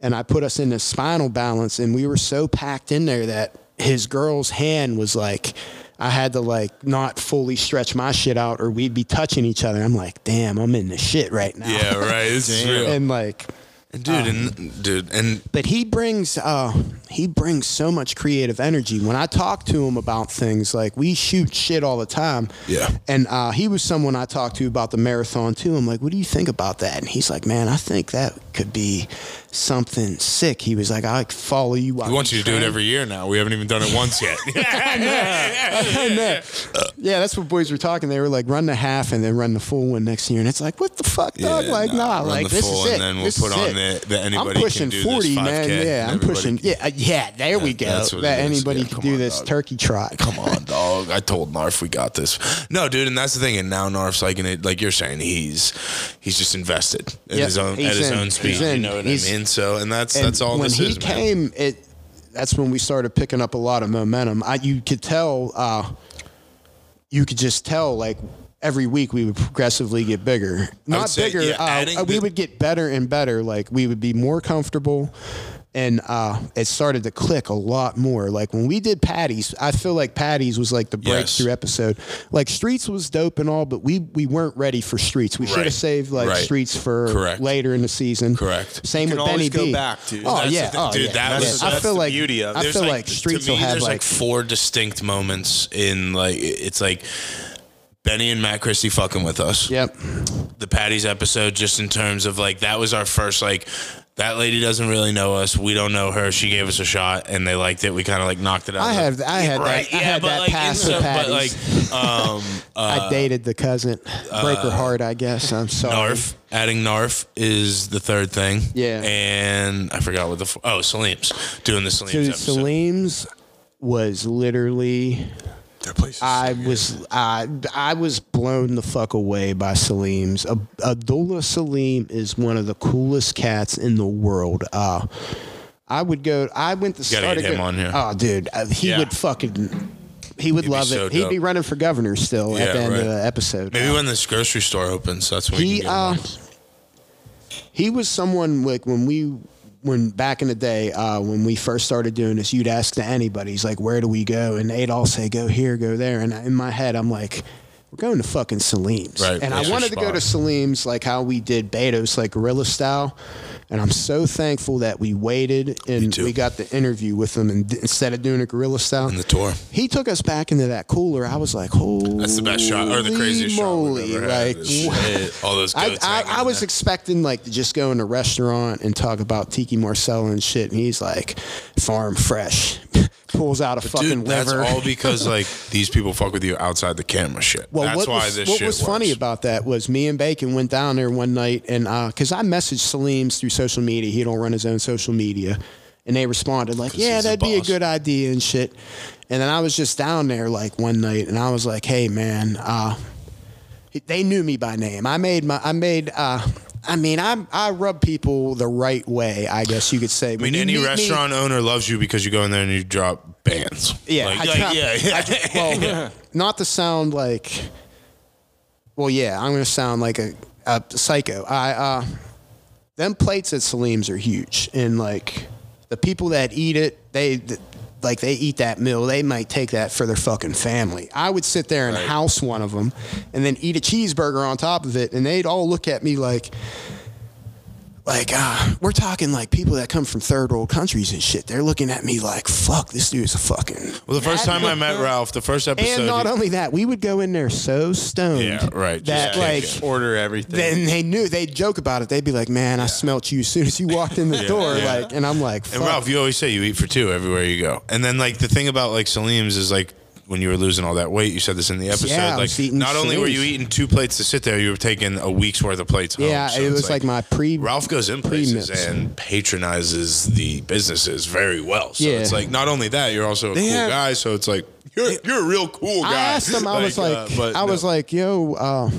and I put us in the spinal balance, and we were so packed in there that his girl's hand was like, I had to like not fully stretch my shit out, or we'd be touching each other. I'm like, damn, I'm in the shit right now. yeah, right. This is real. and like, And dude, and dude, and but he brings uh he brings so much creative energy when i talk to him about things like we shoot shit all the time Yeah. and uh he was someone i talked to about the marathon too i'm like what do you think about that and he's like man i think that could be something sick he was like i follow you we want you to do it every year now. We haven't even done it once yet. I know. Yeah, that's what boys were talking. They were like, run the half and then run the full one next year. And it's like, what the fuck, dog? Yeah, like, nah, nah, like this full is it. and then we'll This put on it. the- the anybody I'm can pushing do this 40, 5K, man. Yeah, I'm pushing. can- Yeah, yeah. There we go. that's what that it is. anybody Yeah, could come do on, this dog. turkey trot. Come on, dog. I told Narf we got this. No, dude, and that's the thing. And now Narf's like in it, like you're saying, he's he's just invested in his own he's at his in. own speed. He's You in. know what He's- I mean? So, and that's that's all when this he is, man. came, it that's when we started picking up a lot of momentum. I you could tell, uh, you could just tell like. Every week we would progressively get bigger. Not say, bigger. yeah, uh, adding uh, we the- would get better and better. Like we would be more comfortable, and uh, it started to click a lot more. Like when we did Patties, I feel like Patties was like the Yes. breakthrough episode. Like Streets was dope and all, but we we weren't ready for Streets. We should have saved like Right. Streets for Correct. later in the season. Correct. Same You with can always Benny go B. back, dude. Oh That's yeah, the- oh, dude, yeah. that yeah. was- I feel the like beauty of it. I feel like, like, Streets to me, will have there's like, like, four distinct moments in like it's like Benny and Matt Christie fucking with us. yep. The Patty's episode, just in terms of like that was our first like that lady doesn't really know us. We don't know her. She gave us a shot and they liked it. We kind of like knocked it out. I had I had right. that I yeah, had but that like, pass with but like Patties. um I dated the cousin. Break her heart, I guess. I'm sorry. Narf. Adding Narf is the third thing. Yeah. And I forgot what the f- oh Salim's doing the Salim's episode. Salim's was literally Their place is I so was I I was blown the fuck away by Salim's. Ab- Abdullah Salim is one of the coolest cats in the world. Uh, I would go. I went to Gotta start get him go- on here. Oh, dude, uh, he Yeah. would fucking. He would He'd be love so it. He'd be running for governor still Yeah, at the end right. of the episode. Maybe Uh, when this grocery store opens, that's when we he can get uh, he was someone like when we when back in the day uh, when we first started doing this you'd ask to anybody he's like where do we go? And they'd all say go here go there. And in my head i'm like we're going to fucking Salim's. Right, and I wanted to go to Salim's like how we did Betos, like guerrilla style. And I'm so thankful that we waited and we got the interview with him and instead of doing a guerrilla style. And the tour. He took us back into that cooler. I was like, holy That's the best shot or the craziest moly. shot. we've ever had. Like, Shit. all those I. I, I was there. expecting like to just go in a restaurant and talk about tikka masala and shit, and he's like, farm fresh, pulls out a fucking Dude, that's liver. all because like these people fuck with you outside the camera shit. well, that's what why was, this what shit was funny about that was me and Bacon went down there one night, and because I messaged Salim's through social media, he don't run his own social media, and they responded like, "Yeah, that'd be a good idea" and shit. And then I was just down there like one night, and I was like, "Hey, man." uh they knew me by name. I made my I made uh I mean I I rub people the right way, I guess you could say. I mean, any restaurant owner loves you because you go in there and you drop bands. yeah, Like, I like, yeah, yeah. I- well, not to sound like well, yeah, I'm going to sound like a, a psycho. I uh them plates at Salim's are huge and like the people that eat it, they the, like they eat that meal, they might take that for their fucking family. I would sit there and house one of them, and then eat a cheeseburger on top of it, and they'd all look at me like. Like uh, we're talking like people that come from third world countries and shit. They're looking at me like, "Fuck, this dude's a fucking." Well, the first time I met Ralph, the first episode. And not only that, we would go in there so stoned. Yeah, right, just That like, kicking. Order everything. then they knew they'd joke about it. They'd be like, "Man, I smelt you as soon as you walked in the door." yeah. Like, and I'm like, And Ralph, you always say you eat for two everywhere you go. And then like the thing about like Salim's is like when you were losing all that weight, you said this in the episode. Yeah, I like was eating not only were you eating two plates to sit there, you were taking a week's worth of plates home. Yeah, So it was like my pre- Ralph goes in places pre-mix. and patronizes the businesses very well. So Yeah. it's like not only that, you're also a They cool have- guy. So it's like you're you're a real cool guy. I asked him. I was like, uh, but I was no. like, yo, uh,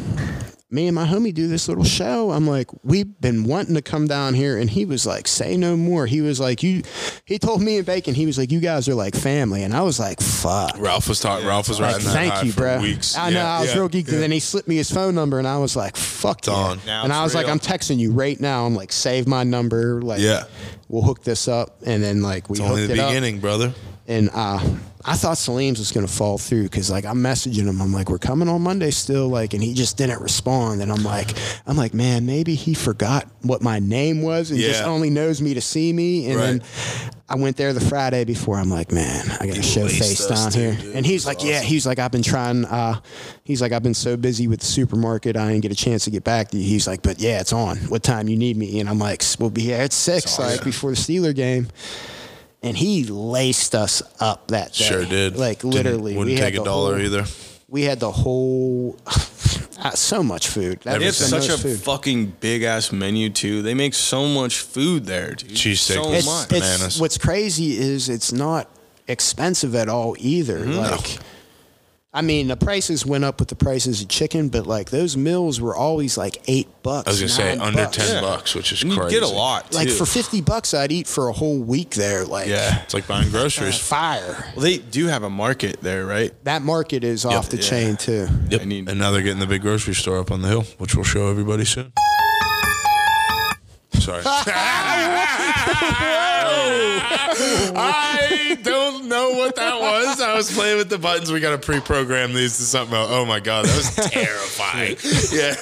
me and my homie do this little show. I'm like, we've been wanting to come down here, and he was like, say no more. He was like, you. He told me and Bacon, he was like, you guys are like family, and I was like, fuck. Ralph was talking. Ralph was Like, that thank high you, for bro. weeks. I know Yeah, I was yeah, real geeked, yeah. and then he slipped me his phone number, and I was like, "Fuck yeah!" on. Now and I it's was like, "I'm texting you right now." I'm like, "Save my number." Like, Yeah. we'll hook this up, and then like we It's only hooked the it up. beginning, brother. And uh, I thought Salim's was gonna fall through because like I'm messaging him. I'm like, we're coming on Monday still, like, and he just didn't respond. And I'm like, I'm like, man, maybe he forgot what my name was and just only knows me to see me. And Right. then I went there the Friday before. I'm like, man, I gotta You show face down too, here. dude. And he's like, was yeah, he's like, I've been trying. Uh, he's like, I've been so busy with the supermarket, I didn't get a chance to get back to you. He's like, but yeah, it's on. What time you need me? And I'm like, we'll be here at six, like before the Steeler game and he laced us up that day. Sure did. Like Didn't- literally, wouldn't we had take a dollar whole- either. We had the whole, uh, so much food. That They have such a food. fucking big ass menu too. They make so much food there, dude. Cheesesteak So it's, much. it's- bananas. what's crazy is it's not expensive at all either. Mm-hmm. Like, I mean, the prices went up with the prices of chicken, but like those meals were always like eight bucks. I was gonna say nine under bucks. ten Yeah. bucks, which is And you get a lot. Like too. for fifty bucks, I'd eat for a whole week there. Like, Yeah. It's like buying groceries. fire. Well, they do have a market there, right? That market is off the yeah. chain too. Yep. I need- and now they're getting the big grocery store up on the hill, which we'll show everybody soon. Sorry. I don't know what that was. I was playing with the buttons. We got to pre-program these to something else. Oh my god, that was terrifying. yeah,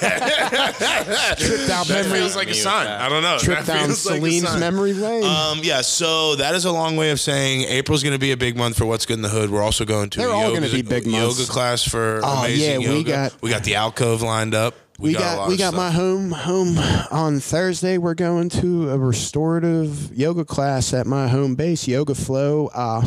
Trip down that memory. feels like a sign. I don't know. Trip That down feels like a Celine's sign. memory lane. Um, yeah, so that is a long way of saying April's going to be a big month for What's Good in the Hood. We're also going to They're all yoga, gonna be big yoga months. class for Oh, amazing yeah, we yoga. got- we got the alcove lined up. We got, got, we got stuff. my home home on Thursday. We're going to a restorative yoga class at my home base, Yoga Flow. Uh,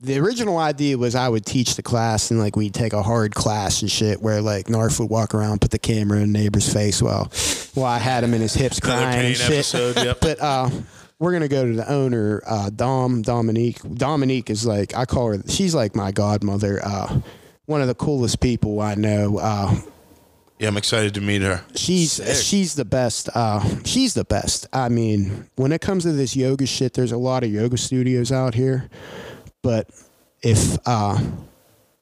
the original idea was I would teach the class and like we'd take a hard class and shit where like Narf would walk around, put the camera in the neighbor's face while while I had him in his hips crying and shit. episode, yep. But uh, we're gonna go to the owner, uh, Dom Dominique. Dominique is like I call her. She's like my godmother. Uh, one of the coolest people I know. Yeah, I'm excited to meet her. she's she's the best. Uh, she's the best. I mean, when it comes to this yoga shit, there's a lot of yoga studios out here, but if uh,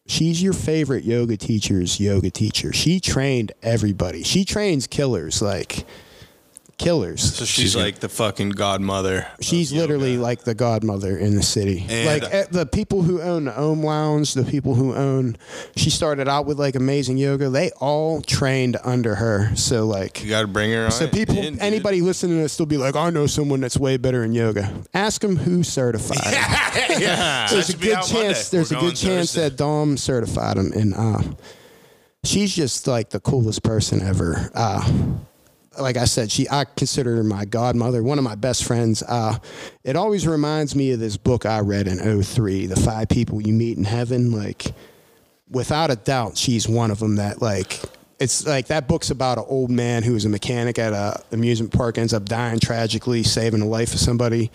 she's your favorite yoga teacher's yoga teacher, she trained everybody. She trains killers like killers. So she's, like the fucking godmother. of She's yoga. literally like the godmother in the city. And- like eh, the people who own the Ohm Lounge, the people who own, she started out with like Amazing Yoga. They all trained under her. So like, You got to bring her on. so people, in, dude. anybody listening to this will be like, I know someone that's way better in yoga. Ask them who certified. them. yeah, There's a good chance. There's a good chance that Dom certified him, and uh, she's just like the coolest person ever. Uh, like I said, she I consider her my godmother, one of my best friends. Uh, it always reminds me of this book I read in 03, The Five People You Meet in Heaven. Like, without a doubt, she's one of them that like. It's like that book's about an old man who is a mechanic at a amusement park, ends up dying tragically, saving the life of somebody.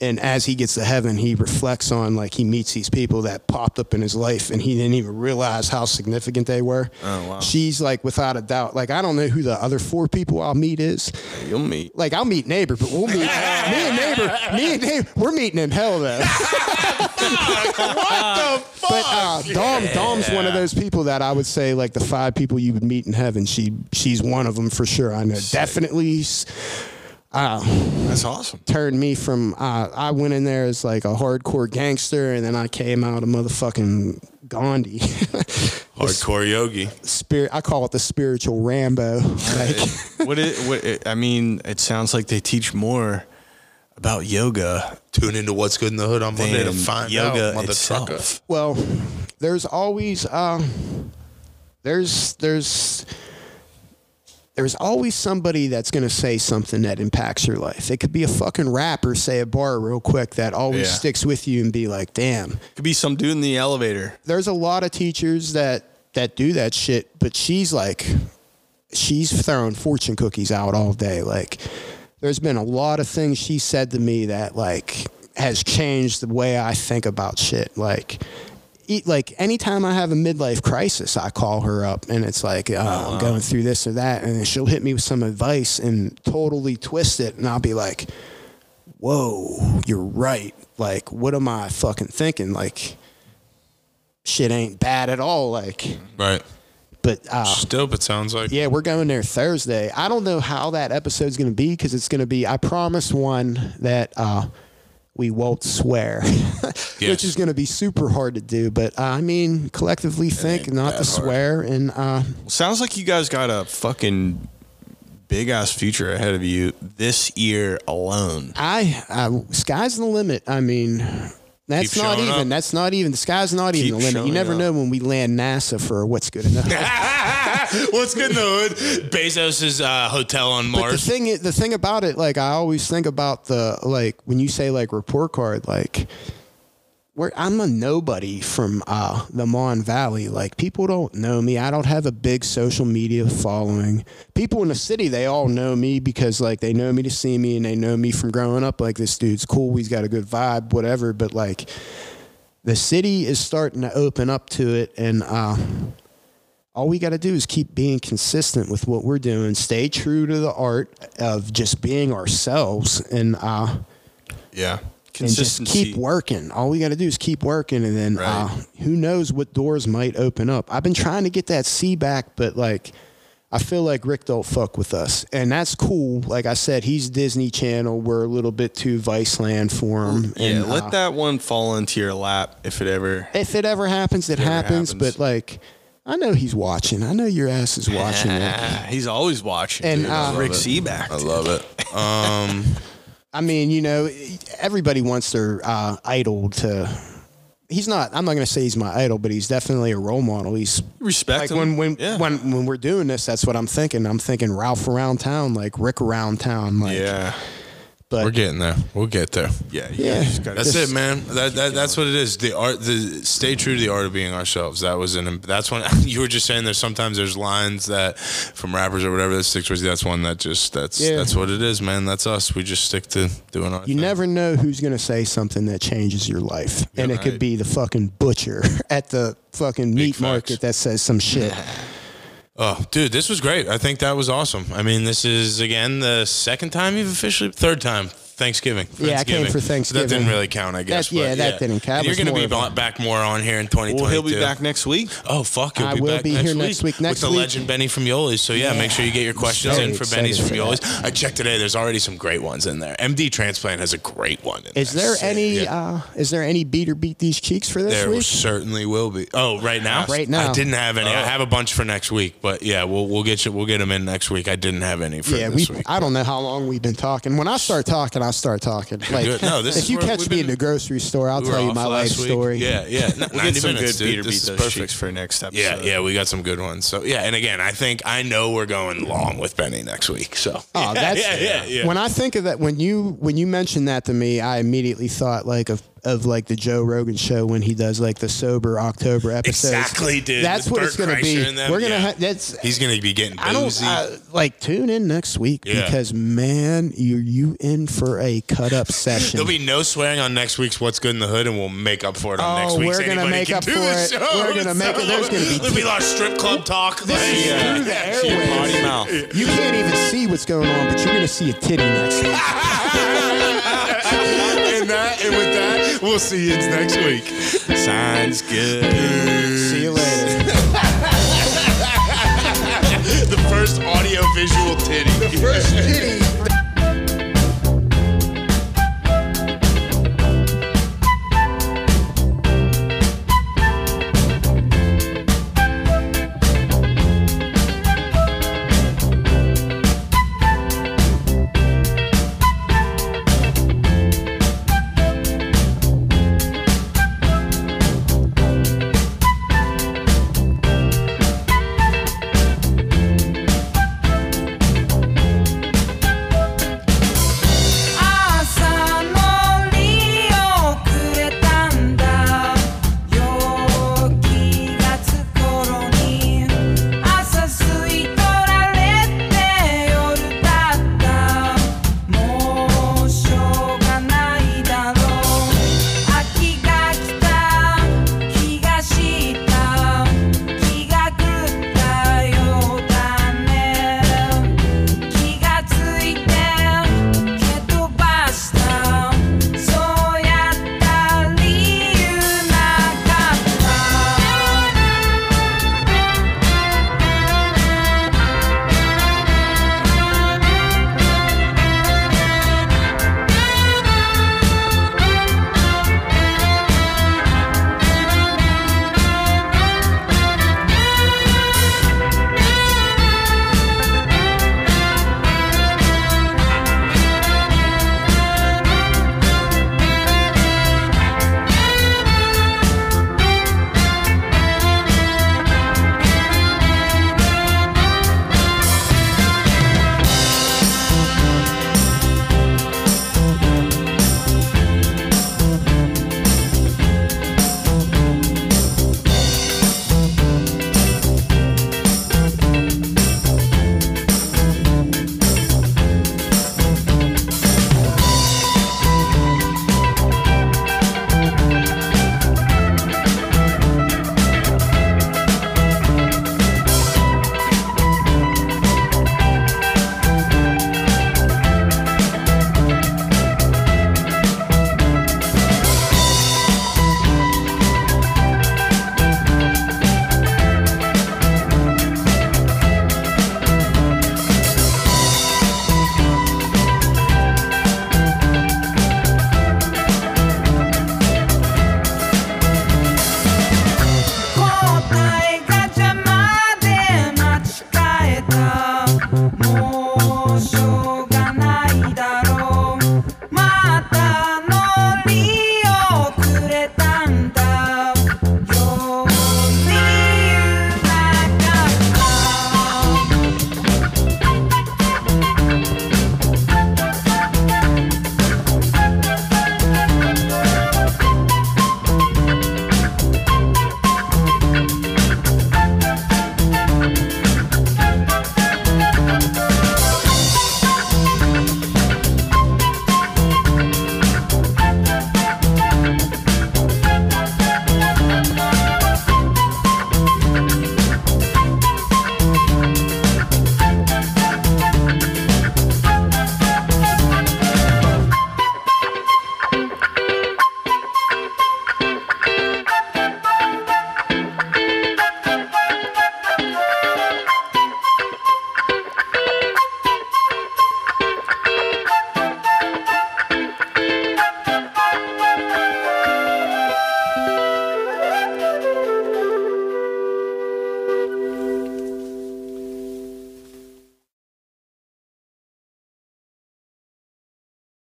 And as he gets to heaven, he reflects on like he meets these people that popped up in his life, and he didn't even realize how significant they were. Oh, wow. She's like without a doubt. Like I don't know who the other four people I'll meet is. You'll meet. Like I'll meet neighbor, but we'll meet me and neighbor. Me and neighbor, we're meeting in hell though. what the fuck? But uh, Dom, Dom's one of those people that I would say like the five people you would meet in heaven. She, she's one of them for sure. I know. Definitely, s- That's awesome. turned me from uh, I went in there as like a hardcore gangster, and then I came out a motherfucking Gandhi. Hardcore yogi. Spirit, I call it the spiritual Rambo. Like, what it, what it, I mean, it sounds like they teach more about yoga Tune into what's good in the hood on Monday to find yoga out, motherfucker. itself. well, there's always um, there's there's there's always somebody that's gonna say something that impacts your life. It could be a fucking rapper say a bar real quick that always Yeah. sticks with you and be like, damn. Could be some dude in the elevator. there's a lot of teachers that that do that shit, but she's like, she's throwing fortune cookies out all day. Like, there's been a lot of things she said to me that like has changed the way I think about shit. Like, like anytime I have a midlife crisis, I call her up and it's like, oh, I'm going through this or that, and then she'll hit me with some advice and totally twist it, and I'll be like, whoa, you're right. Like, what am I fucking thinking? Like shit ain't bad at all. Like, Right. but uh, dope, it sounds like. yeah, we're going there Thursday. I don't know how that episode's going to be because it's going to be. I promise one that uh, we won't swear, Yes. which is going to be super hard to do. But uh, I mean, collectively think not to hard. swear, and uh, Sounds like you guys got a fucking big ass future ahead of you this year alone. I, I sky's the limit. I mean. That's Keep not even. up. That's not even. The sky's not Keep even the limit. You never up. know when we land NASA for what's good enough. What's good in the hood? Bezos' uh, hotel on Mars. But the Mars. thing, the thing about it, like I always think about the like when you say like report card, like where I'm a nobody from uh, the Mon Valley. Like people don't know me. I don't have a big social media following. People in the city, they all know me because like they know me to see me and they know me from growing up. Like this dude's cool. He's got a good vibe, whatever. But like the city is starting to open up to it, and uh, all we got to do is keep being consistent with what we're doing. Stay true to the art of just being ourselves, and uh, Yeah. and just keep working. All we got to do is keep working, and then uh, who knows what doors might open up. I've been trying to get that C back, but like. I feel like Rick don't fuck with us, and that's cool. Like I said, he's Disney Channel. We're a little bit too Viceland for him. Yeah, and, let uh, that one fall into your lap if it ever. if it ever happens, it ever happens. happens. But like, I know he's watching. I know your ass is watching. it. He's always watching. And, dude. uh, Rick Sebak. I love it. Um, I mean, you know, everybody wants their uh, idol to. He's not. I'm not going to say he's my idol, but he's definitely a role model. He's Respect like him. when when Yeah. when when we're doing this, that's what I'm thinking. I'm thinking Ralph around town, like Rick around town, like. yeah. But we're getting there. We'll get there. Yeah. Yeah. just That's Just it, man. That, that that's what it is. The art, the stay true to the art of being ourselves. That was an. That's when you were just saying. There's sometimes there's lines that from rappers or whatever that sticks with you. That's one that just that's Yeah. that's what it is, man. That's us. We just stick to doing our. You thing. never know who's going to say something that changes your life. and it could be the fucking butcher at the fucking meat facts. market that says some shit. Oh, dude, this was great. I think that was awesome. I mean, this is again the second time you've officially, third time. Thanksgiving. Yeah, I came Friendsgiving. for So Thanksgiving. that didn't really count, I guess. yeah, but that didn't count. And It you're was going to be of ba- back more on here in 2022. well, he'll be back next week. Oh fuck! He'll I be will back be next here week next week. Next with the week. legend Benny from Yoli's. So yeah, make sure you get your questions very in for Benny's from excited for Yoli's. I checked today. There's already some great ones in there. MD Transplant has a great one. In Is there any? Yeah. Uh, is there any beat or beat these cheeks for this week? There week? certainly will be. Oh, right now? Right now. I didn't have any. I Oh. have a bunch for next week, but yeah, we'll we'll get you. We'll get them in next week. I didn't have any for Yeah, we. this week. I don't know how long we've been talking. When I start talking, I start talking. Like, good. No, this if is you catch me been- in the grocery store, I'll We tell you my life week. story. Yeah, yeah. N- We'll 90 get some minutes, good dude. beat or This beat is perfect. for next episode. Yeah, yeah, we got some good ones. So yeah, and again, I think I know we're going long with Benny next week. So Oh, that's yeah, yeah, yeah. when I think of that. When you when you mentioned that to me, I immediately thought like of of like the Joe Rogan show when he does like the sober October episodes. Exactly, dude. That's With what it's going to be. We're gonna. yeah. Ha- that's. He's gonna be getting I don't boozy. uh, like tune in next week Yeah. because man, you you in for a cut up session. There'll be no swearing on next week's What's Good in the Hood, and we'll make up for it on Oh, next week's. we're gonna make up for it. Show. We're gonna make it- there's gonna be- There'll be strip club talk. Like, Yeah. through the airwaves. You can't even see what's going on, but you're gonna see a titty next week. and that, and with that, we'll see you next week. Sounds good. see you later. the first audio visual titty. The First titty.